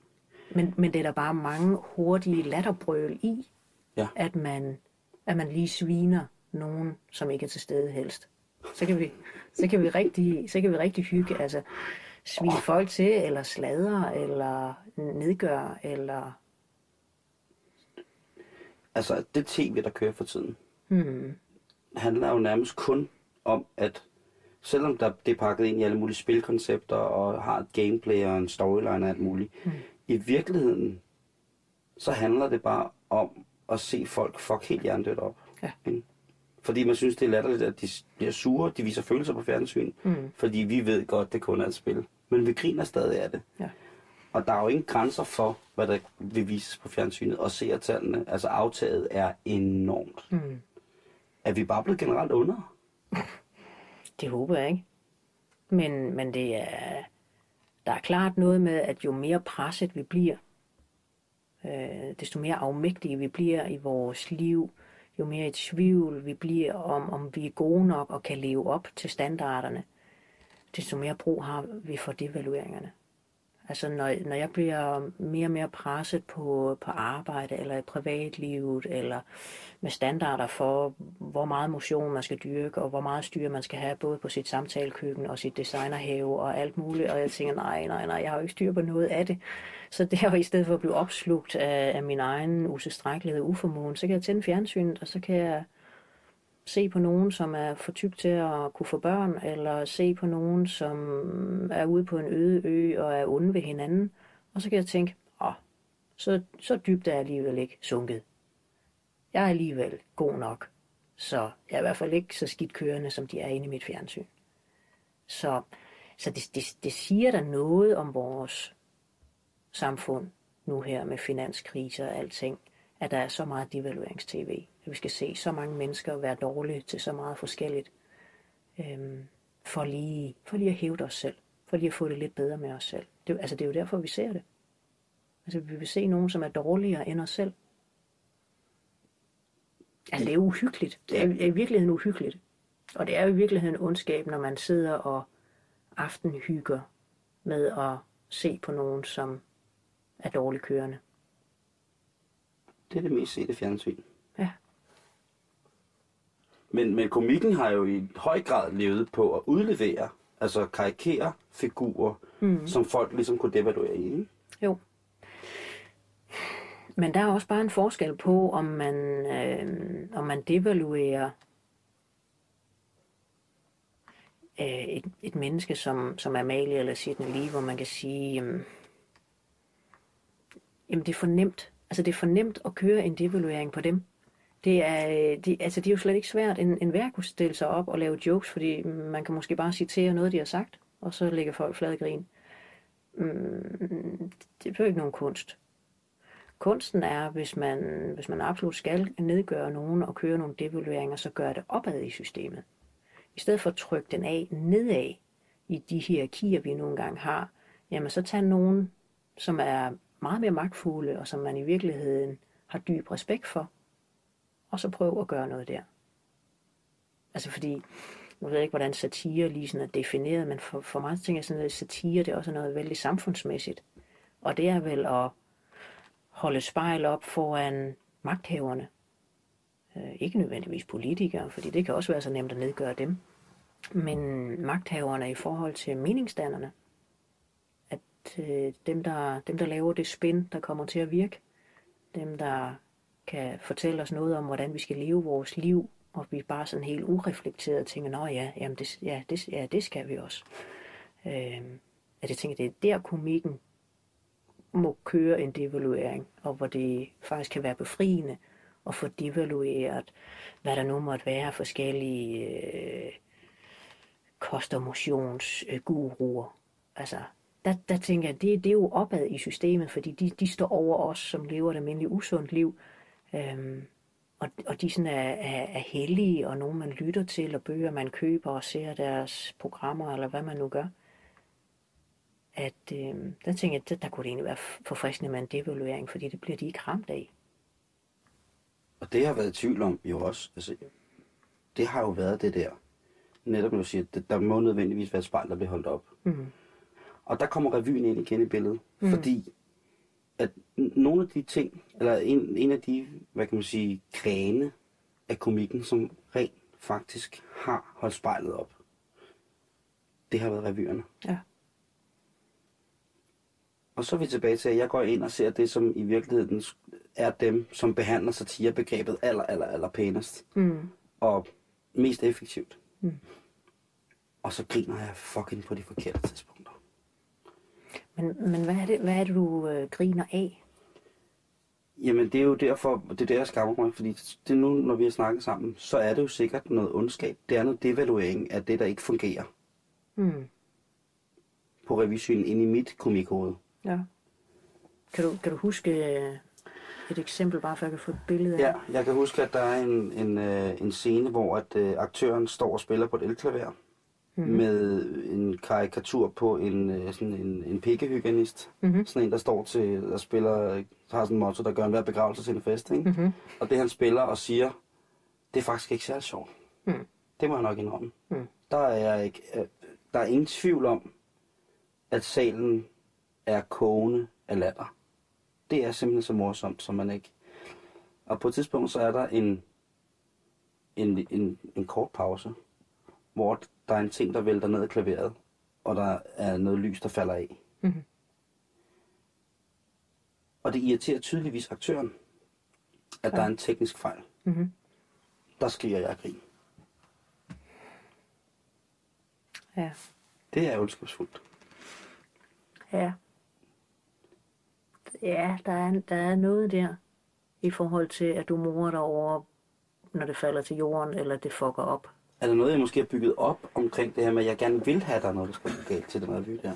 men, men det er der bare mange hurtige latterbrøl i, Ja. at, man, at man lige sviner nogen, som ikke er til stede helst. Så kan vi, så kan vi, rigtig, så kan vi rigtig hygge. Altså, svine folk til, eller sladre, eller nedgøre, eller... Altså, det tv, der kører for tiden, Hmm, handler jo nærmest kun om, at selvom der, det er pakket ind i alle mulige spilkoncepter, og har et gameplay og en storyline og alt muligt, mm. i virkeligheden, så handler det bare om at se folk fuck helt hjernedødt op. Ja. Ikke? Fordi man synes, det er latterligt, at de bliver sure, de viser følelser på fjernsyn, Mm. fordi vi ved godt, det kun er et spil. Men vi griner stadig af det. Ja. Og der er jo ingen grænser for, hvad der vil vises på fjernsynet, og seertallene, altså aftaget er enormt. Mm. Er vi bare blevet generelt under? Det håber jeg ikke. Men, men det er, der er klart noget med, at jo mere presset vi bliver, øh, desto mere afmægtige vi bliver i vores liv, jo mere i tvivl vi bliver om, om vi er gode nok og kan leve op til standarderne, desto mere brug har vi for devalueringerne. Altså når, når jeg bliver mere og mere presset på, på arbejde eller i privatlivet, eller med standarder for, hvor meget motion man skal dyrke, og hvor meget styr man skal have, både på sit samtalekøkken og sit designerhave og alt muligt. Og jeg tænker, nej, nej, nej, jeg har jo ikke styr på noget af det. Så det er jo i stedet for at blive opslugt af, af min egen utilstrækkelighed og uformåen, så kan jeg tænde fjernsynet, og så kan jeg se på nogen, som er for tyk til at kunne få børn, eller se på nogen, som er ude på en øde ø og er onde ved hinanden. Og så kan jeg tænke, åh, så, så dybt er jeg alligevel ikke sunket. Jeg er alligevel god nok, så jeg er i hvert fald ikke så skidt kørende, som de er inde i mit fjernsyn. Så, så det, det, det siger der noget om vores samfund nu her med finanskriser og alting, at der er så meget devaluerings-tv. At vi skal se så mange mennesker være dårlige til så meget forskelligt. Øhm, for, lige, for lige at hæve os selv. For lige at få det lidt bedre med os selv. Det, altså, det er jo derfor, vi ser det. Altså, vi vil se nogen, som er dårligere end os selv. Altså, det er uhyggeligt. Det er, det er i virkeligheden uhyggeligt. Og det er jo i virkeligheden ondskab, når man sidder og aftenhygger med at se på nogen, som er dårligt kørende. Det er det mest sete fjernsyn. Ja. Men, men komikken har jo i høj grad levet på at udlevere, altså karikere figurer, mm. som folk ligesom kunne devaluere i. Jo. Men der er også bare en forskel på, om man, øh, om man devaluerer øh, et, et menneske som, som Amalie eller Sidney Lee, hvor man kan sige, jamen, jamen det er for nemt. Altså det er for nemt at køre en devaluering på dem. Det er, øh, de, altså det er jo slet ikke svært. En, en værk kunne stille sig op og lave jokes, fordi man kan måske bare citere noget, de har sagt, og så lægger folk flad grin. Mm, det er ikke nogen kunst. Kunsten er, hvis man, hvis man absolut skal nedgøre nogen og køre nogle devalueringer, så gør det opad i systemet. I stedet for at trykke den af nedad i de hierarkier, vi nogle gange har, jamen så tag nogen, som er meget mere magtfulde, og som man i virkeligheden har dyb respekt for, og så prøve at gøre noget der. Altså fordi, nu ved jeg ikke, hvordan satire lige sådan er defineret, men for, for mig tænker jeg sådan, at satire det er også noget vældig samfundsmæssigt. Og det er vel at holde spejl op foran magthaverne. Øh, ikke nødvendigvis politikere, fordi det kan også være så nemt at nedgøre dem. Men magthaverne i forhold til meningsdannerne. At øh, dem, der, dem, der laver det spin, der kommer til at virke, dem, der kan fortælle os noget om, hvordan vi skal leve vores liv, og vi bare sådan helt ureflekteret tænker, nå ja, jamen det, ja, det, ja, det skal vi også. Øh, at jeg tænker, det er der komikken må køre en devaluering, og hvor det faktisk kan være befriende at få devalueret, hvad der nu måtte være forskellige øh, kost- og motionsguruer. Altså, der, der tænker jeg, det, det er jo opad i systemet, fordi de, de står over os, som lever et almindeligt usundt liv. Øhm, og, og de sådan er, er, er hellige, og nogen man lytter til, og bøger man køber og ser deres programmer, eller hvad man nu gør. At øh, der tænker jeg, der, der kunne det egentlig være forfriskende med en devaluering, fordi det bliver de ikke ramt af. Og det har været i tvivl om jo også. Altså, det har jo været det der. Netop når du siger, at der må nødvendigvis være et spejl, der bliver holdt op. Mm. Og der kommer revyen ind igen i billedet, mm. fordi at nogle af de ting, eller en, en af de, hvad kan man sige, grene af komikken, som rent faktisk har holdt spejlet op, det har været revyerne. Ja. Og så er vi tilbage til, at jeg går ind og ser det, som i virkeligheden er dem, som behandler satirebegrebet aller, aller, aller pænest. Mm. Og mest effektivt. Mm. Og så griner jeg fucking på de forkerte tidspunkter. Men, men hvad, er det, hvad er det, du øh, griner af? Jamen, det er jo derfor, det er det, jeg skammer mig, fordi det nu, når vi har snakket sammen, så er det jo sikkert noget ondskab. Det er noget devaluering af det, der ikke fungerer Mm. på revisionen ind i mit komikhoved. Ja. Kan du, kan du huske øh, et eksempel, bare for at jeg kan få et billede af Ja, jeg kan huske, at der er en, en, øh, en scene, hvor at, øh, aktøren står og spiller på et elklaver mm-hmm. med en karikatur på en, øh, sådan en, en pikkehygienist. Mhm. Sådan en, der står til der spiller, har sådan en motto, der gør en hver begravelse til en fest. Ikke? Mhm. Og det han spiller og siger, det er faktisk ikke særlig sjovt. Mm. Det må jeg nok indrømme. Mm. Der er jeg ikke, øh, der er ingen tvivl om, at salen er kogende af latter. Det er simpelthen så morsomt, som man ikke... Og på et tidspunkt, så er der en, en, en, en kort pause, hvor der er en ting, der vælter ned af klaveret, og der er noget lys, der falder af. Mhm. Og det irriterer tydeligvis aktøren, at der er en teknisk fejl. Mhm. Der skriger jeg grin. Ja. Det er ondskabsfuldt. Ja. Ja, der er, der er noget der i forhold til, at du morer dig over, når det falder til jorden, eller det fucker op. Er der noget, jeg måske har bygget op omkring det her med, at jeg gerne vil have, at der er noget, der skal gå galt til den revy der?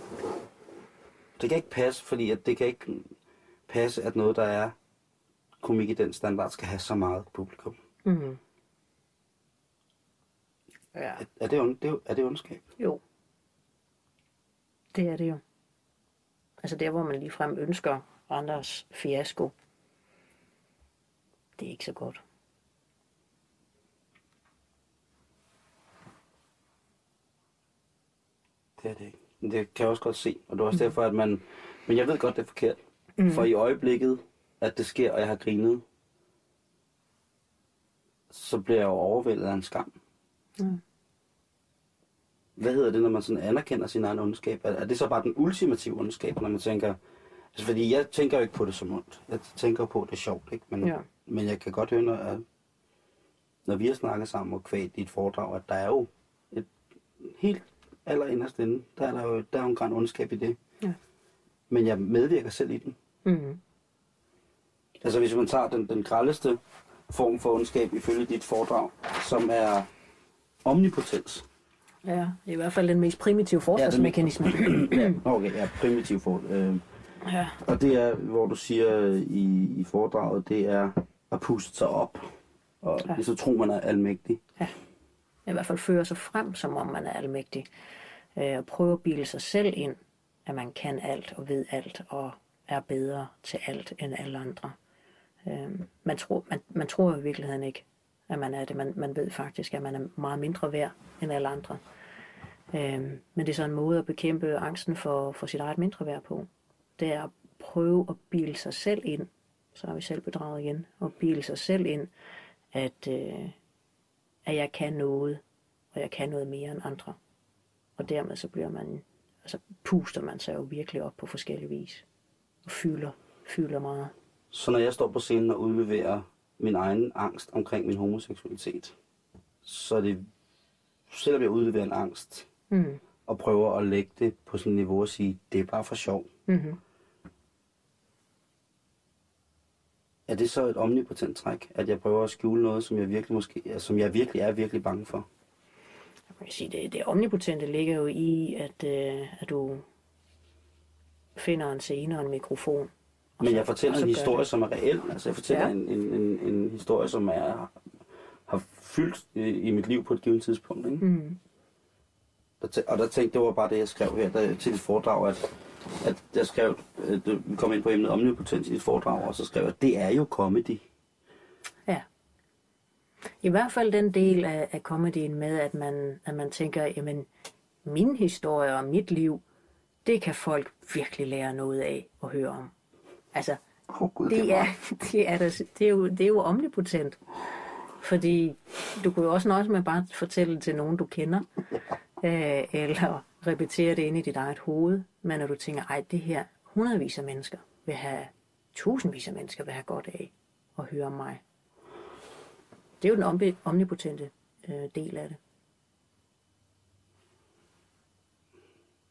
Det kan ikke passe, fordi at det kan ikke passe, at noget, der er komik i den standard, skal have så meget publikum. Mm. Ja. Er, er, det, ond, det, er det ondskab? Jo. Det er det jo. Altså der, hvor man ligefrem ønsker andres fiasko. Det er ikke så godt. Det er det ikke. Men det kan jeg også godt se, og det er også derfor, at man... Men jeg ved godt, det er forkert. Mm. For i øjeblikket, at det sker, og jeg har grinet, så bliver jeg jo overvældet af en skam. Mm. Hvad hedder det, når man sådan anerkender sin egen ondskab? Er, er det så bare den ultimative ondskab, når man tænker... Altså, fordi jeg tænker jo ikke på det som ondt. Jeg tænker på, at det er sjovt, ikke? Men, Ja. men jeg kan godt høre, når, at, når vi har snakket sammen og kvælt i et foredrag, at der er jo et helt allerinderst inde, der er der jo, der er jo en græn ondskab i det. Ja. Men jeg medvirker selv i den. Mm. Altså hvis man tager den, den grældeste form for ondskab ifølge dit foredrag, som er omnipotens. Ja, i hvert fald den mest primitive forsvarsmekanisme. ja, okay, ja, primitiv for. Øh, Ja. og det er, hvor du siger i, i foredraget, det er at puste sig op. Og Ja. ja. så tror man er almægtig. I hvert fald fører sig frem, som om man er almægtig. Øh, og prøve at bilde sig selv ind, at man kan alt og ved alt og er bedre til alt end alle andre. Øh, man, tror, man, man tror i virkeligheden ikke, at man er det. Man, man ved faktisk, at man er meget mindre værd end alle andre. Øh, men det er så en måde at bekæmpe angsten for, for sit eget mindre værd på. Det er at prøve at bilde sig selv ind, så har vi selv bedraget igen, og bilde sig selv ind, at, øh, at jeg kan noget, og jeg kan noget mere end andre. Og dermed så bliver man, altså puster man sig jo virkelig op på forskellige vis. Og fylder, fylder meget. Så når jeg står på scenen og udleverer min egen angst omkring min homoseksualitet, så er det, selvom jeg udleverer en angst, Mm. og prøver at lægge det på sådan et niveau og sige, det er bare for sjov. Mm-hmm. Er det så et omnipotent træk, at jeg prøver at skjule noget, som jeg virkelig, måske, som jeg virkelig er virkelig bange for? Jeg kan sige, det, det omnipotente ligger jo i, at, øh, at du finder en scene og en mikrofon. og Men jeg fortæller så en historie, som er reel. Altså jeg fortæller Ja. en, en, en, en historie, som er, har fyldt i, i mit liv på et givet tidspunkt. Ikke? Mm. Der og der tænkte det var bare det, jeg skrev her der, til dit foredrag, at, at jeg skrev, at vi kom ind på emnet omnipotens i dit foredrag, og så skrev jeg, at det er jo comedy. Ja. I hvert fald den del af, af comedyen med, at man, at man tænker, jamen, min historie og mit liv, det kan folk virkelig lære noget af at høre om. Altså, Oh, Gud, det er, det er, det, det er, jo, det er jo omnipotent. Fordi du kunne jo også nøjes med bare at fortælle det til nogen, du kender. Øh, eller repetere det inde i dit eget hoved. Men når du tænker, ej, det her hundredvis af mennesker vil have, tusindvis af mennesker vil have godt af at høre om mig. Det er jo den omni- omnipotente øh, del af det.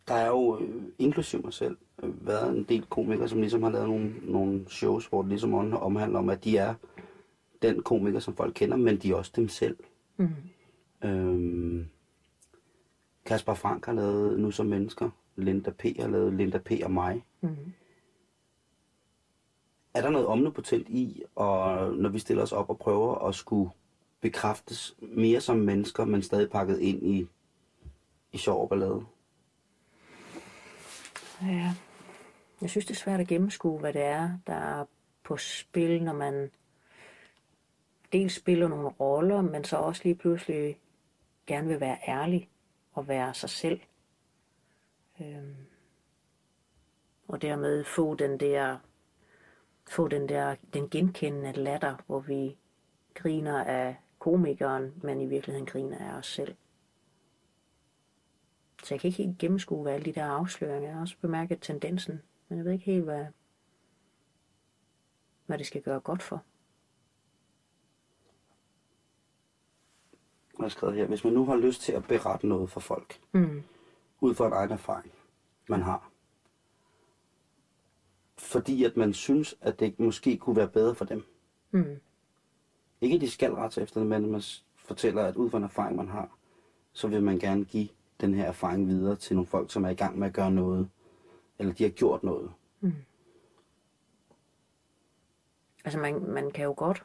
Der er jo, øh, inklusiv mig selv, øh, været en del komikere, som ligesom har lavet nogle, nogle shows, hvor det ligesom om- omhandler om, at de er den komiker, som folk kender, men de er også dem selv. Mm. Øhm, Kasper Frank har lavet Nu som mennesker. Linda P. har lavet Linda P. og mig. Mm. Er der noget omnipotent i, og når vi stiller os op og prøver at skulle bekræftes mere som mennesker, men stadig pakket ind i, i sjov og ballade? Ja. Jeg synes, det er svært at gennemskue, hvad det er, der er på spil, når man dels spiller nogle roller, men så også lige pludselig gerne vil være ærlig og være sig selv. Øhm. Og dermed få den der, få den der, den genkendende latter, hvor vi griner af komikeren, men i virkeligheden griner af os selv. Så jeg kan ikke helt gennemskue, hvad alle de der afsløringer. Jeg har også bemærket tendensen, men jeg ved ikke helt, hvad, hvad det skal gøre godt for. Jeg har skrevet her, hvis man nu har lyst til at berette noget for folk, Mm. ud fra en egen erfaring, man har, fordi at man synes, at det måske kunne være bedre for dem. Mm. Ikke at de skal rette efter det, men man fortæller, at ud fra en erfaring, man har, så vil man gerne give den her erfaring videre til nogle folk, som er i gang med at gøre noget, eller de har gjort noget. Altså man, man kan jo godt,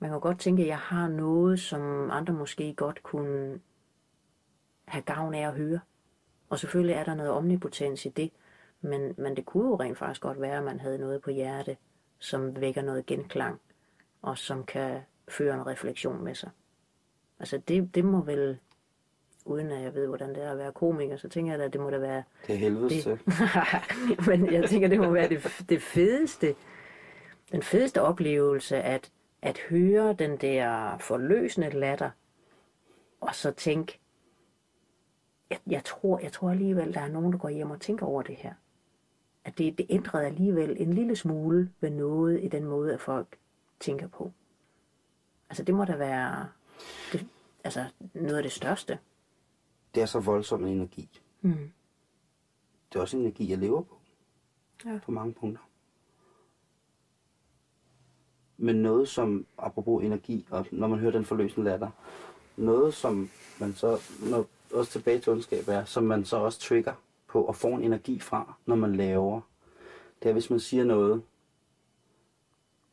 man kan godt tænke, at jeg har noget, som andre måske godt kunne have gavn af at høre. Og selvfølgelig er der noget omnipotens i det, men, men det kunne jo rent faktisk godt være, at man havde noget på hjerte, som vækker noget genklang, og som kan føre en refleksion med sig. Altså det, det må vel, uden at jeg ved, hvordan det er at være komiker, så tænker jeg, at det må da være Det er helvedes det, til. men jeg tænker, det må være det, det fedeste, den fedeste oplevelse, at, at høre den der forløsende latter, og så tænke, jeg, jeg, tror, jeg tror alligevel, der er nogen, der går hjem og tænker over det her. At det, det ændrede alligevel en lille smule ved noget i den måde, at folk tænker på. Altså det må da være det, altså, noget af det største. Det er så voldsom en energi. Mm. Det er også en energi, jeg lever på. Ja. På mange punkter. Men noget som, apropos energi, og når man hører den forløsende latter, noget som man så, når, også tilbage til ondskab er, som man så også trigger på og får en energi fra, når man laver, det er, hvis man siger noget,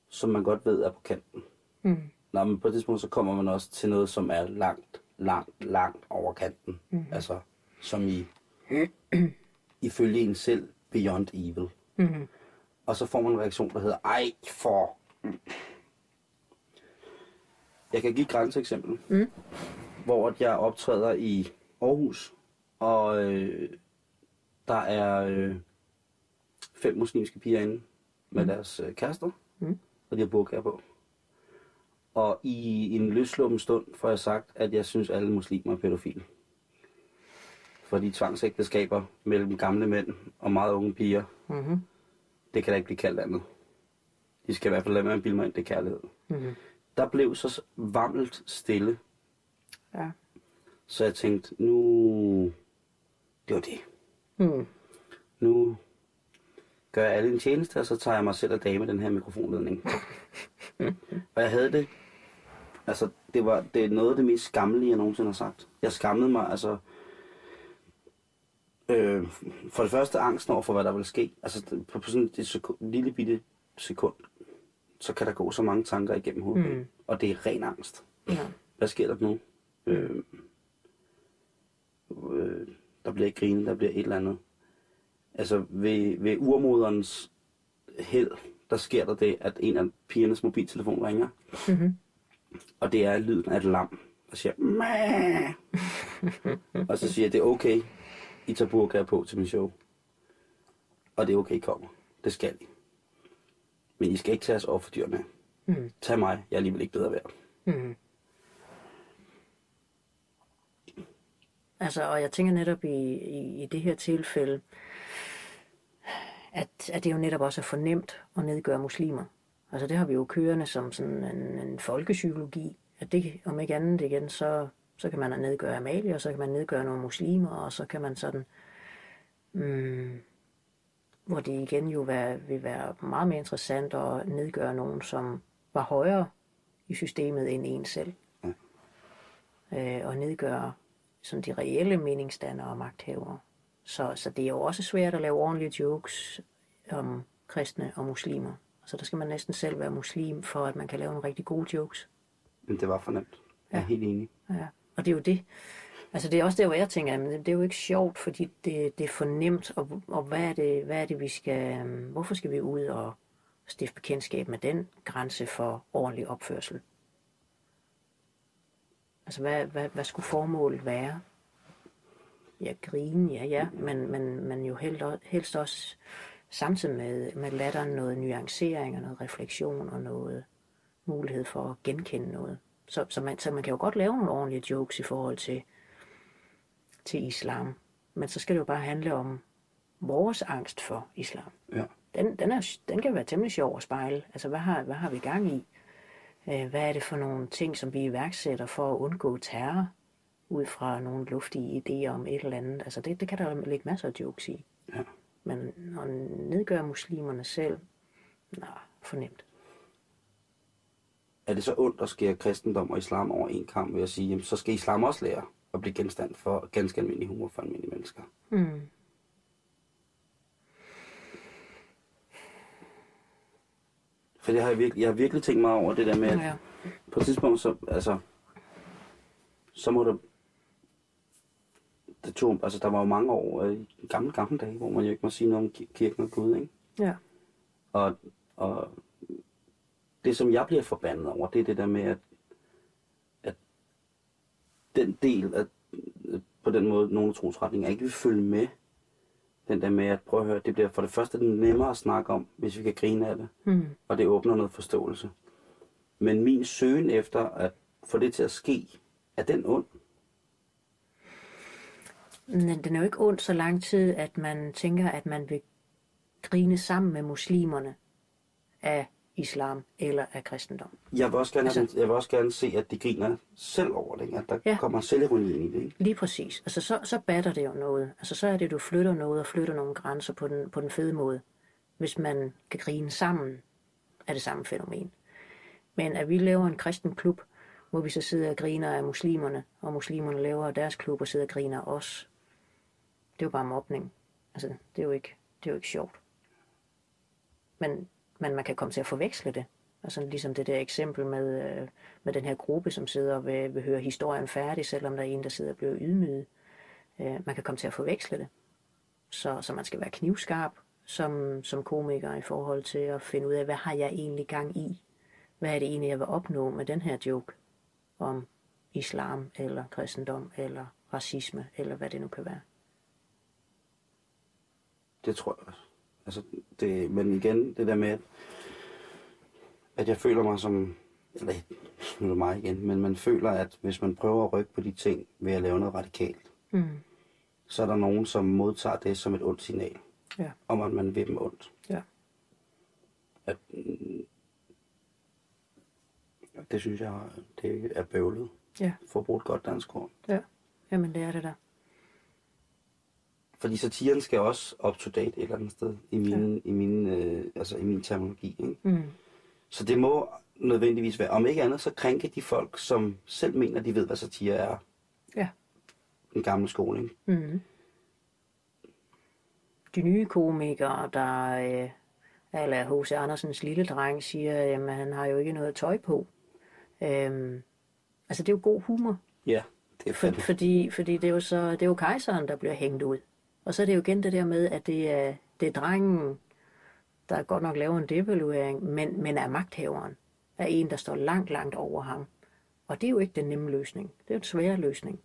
som man godt ved er på kanten. Mm. Nå, men på det tidspunkt, så kommer man også til noget, som er langt, langt, langt over kanten. Mm. Altså, som i, ifølge en selv, beyond evil. Mm. Og så får man en reaktion, der hedder, ej for... Jeg kan give et grænseeksempel, Mm. hvor at jeg optræder i Aarhus, og øh, der er øh, fem muslimske piger inde med mm. deres øh, kærester, Mm. og de har burkaer på. Og i en løsluppen stund får jeg sagt, at jeg synes, alle muslimer er pædofile. Fordi tvangsægteskaber mellem gamle mænd og meget unge piger, Mm-hmm. det kan da ikke blive kaldt andet. De skal i hvert fald lade med at bilde mig ind, det er kærlighed. Mm-hmm. Der blev så varmelt stille, Ja. så jeg tænkte, nu... Det var det. Mm. Nu gør jeg alle en tjeneste, og så tager jeg mig selv af dame den her mikrofonledning. og jeg havde det... Altså, det var det er noget af det mest skammelige, jeg nogensinde har sagt. Jeg skammede mig, altså... Øh, for det første angsten over for, hvad der vil ske. Altså, på, på sådan et sekund, lille bitte sekund, så kan der gå så mange tanker igennem hovedet. Mm. Og det er ren angst. Ja. Hvad sker der nu? Øh, øh, der bliver ikke grinet, der bliver et eller andet. Altså ved, ved urmoderens held, der sker der det, at en af pigernes mobiltelefon ringer. Mm-hmm. Og det er lyden af et lam, der siger, Mæh! og så siger jeg, det er okay, I tager burka på til min show. Og det er okay, I kommer. Det skal I. Men I skal ikke tage os over for dyrene. Mm. Tag mig, jeg er alligevel ikke bedre værd. Mm. Altså, og jeg tænker netop i, i, i det her tilfælde, at, at det jo netop også er fornemt at nedgøre muslimer. Altså det har vi jo kørende som sådan en, en folkepsykologi, at det, om ikke andet igen, så, så kan man nedgøre Amalie, og så kan man nedgøre nogle muslimer, og så kan man sådan, mm, hvor det igen jo være, vil være meget mere interessant at nedgøre nogen, som var højere i systemet end en selv. Ja. Øh, og nedgøre sådan de reelle meningsdannere og magthavere. Så, så det er jo også svært at lave ordentlige jokes om kristne og muslimer. Så der skal man næsten selv være muslim, for at man kan lave nogle rigtig gode jokes. Men det var for nemt. Jeg er helt enig. Ja. Og det er jo det. Altså det er også der, hvor jeg tænker, at det er jo ikke sjovt, fordi det, det er for nemt, og, og hvad, er det, hvad er det, vi skal, øhm, hvorfor skal vi ud og stifte bekendtskab med den grænse for ordentlig opførsel? Altså hvad, hvad, hvad skulle formålet være? Ja, grine, ja, ja, men, men, men jo helst, helst også samtidig med, med latteren noget nuancering og noget refleksion og noget mulighed for at genkende noget. Så, så, man, så man kan jo godt lave nogle ordentlige jokes i forhold til, til islam. Men så skal det jo bare handle om vores angst for islam. Ja. Den, den, er, den kan være temmelig sjov at spejle. Altså, hvad har, hvad har vi gang i? Øh, Hvad er det for nogle ting, som vi iværksætter for at undgå terror? Ud fra nogle luftige idéer om et eller andet. Altså, det, det kan der ligge masser af jokes i. Ja. Men at nedgøre muslimerne selv, nej, fornemt. Er det så ondt at skære kristendom og islam over en kamp ved at sige, jamen, så skal islam også lære at blive genstand for ganske almindelig humor for almindelige mennesker? Mm. For det har jeg, virkelig, jeg har virkelig tænkt mig over det der med, at Ja. på et tidspunkt, så, altså, så må der, det tog, altså der var jo mange år øh, i gamle, gamle dage, hvor man jo ikke må sige noget om ki- kirken og Gud, ikke? ja. Og, og det, som jeg bliver forbandet over, det er det der med, at den del af, på den måde, nogle trosretninger ikke vil følge med. Den der med at prøve at høre, det bliver for det første nemmere at snakke om, hvis vi kan grine af det. Mm. Og det åbner noget forståelse. Men min søgen efter at få det til at ske, er den ond? Men den er jo ikke ond så lang tid, at man tænker, at man vil grine sammen med muslimerne af islam eller af kristendom. Jeg vil også gerne, Altså- jeg vil også gerne se, at de griner selv over det. At der Ja. kommer selvironi ind i det. Ikke? Lige præcis. Altså så, så batter det jo noget. Altså så er det, at du flytter noget og flytter nogle grænser på den, på den fede måde. Hvis man kan grine sammen af det samme fænomen. Men at vi laver en kristen klub, hvor vi så sidder og griner af muslimerne, og muslimerne laver deres klub og sidder og griner af os. Det er jo bare mobning. Altså, det er jo ikke, det er jo ikke sjovt. Men, men man kan komme til at forveksle det. Altså ligesom det der eksempel med, øh, med den her gruppe, som sidder og vil, vil høre historien færdig, selvom der er en, der sidder og bliver ydmyget. Øh, man kan komme til at forveksle det. Så, så man skal være knivskarp som, som komiker i forhold til at finde ud af, hvad har jeg egentlig gang i? Hvad er det egentlig, jeg vil opnå med den her joke om islam, eller kristendom, eller racisme, eller hvad det nu kan være? Det tror jeg også. Altså, det, men igen, det der med, at, jeg føler mig som, eller nu er det mig igen, men man føler, at hvis man prøver at rykke på de ting ved at lave noget radikalt, Mm. så er der nogen, som modtager det som et ondt signal, Ja. om at man vil dem ondt. Ja. At, mm, det synes jeg, det er bøvlet. Ja. For at bruge et godt dansk ord. Ja. Jamen, det er det der. Fordi satiren skal også up to date et eller andet sted i min, ja. i min, øh, altså i min terminologi. Ikke? Mm. Så det må nødvendigvis være, om ikke andet, så krænke de folk, som selv mener, de ved, hvad satire er. Ja. Den gamle skole, ikke? Mm. De nye komikere, der øh, eller H.C. Andersens lille dreng siger, at han har jo ikke noget tøj på. Øhm, altså det er jo god humor, Ja, det er for, fandme. fordi, fordi det er jo så det er jo kejseren, der bliver hængt ud. Og så er det jo igen det der med, at det er, det er drengen, der godt nok laver en devaluering, men, men er magthaveren. Er en, der står langt, langt over ham. Og det er jo ikke den nemme løsning. Det er jo en svær løsning.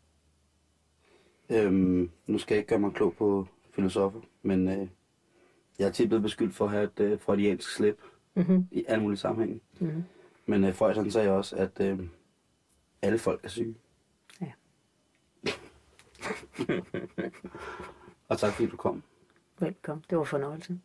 Øhm, nu skal jeg ikke gøre mig klog på filosofer, men øh, jeg er tit blevet beskyldt for at have et øh, freudiansk slip Mm-hmm. i alle mulige sammenhænge. Mm-hmm. Men øh, Freud han sagde også, at øh, alle folk er syge. Ja. og tak fordi du kom. Velkommen, det var fornøjelsen.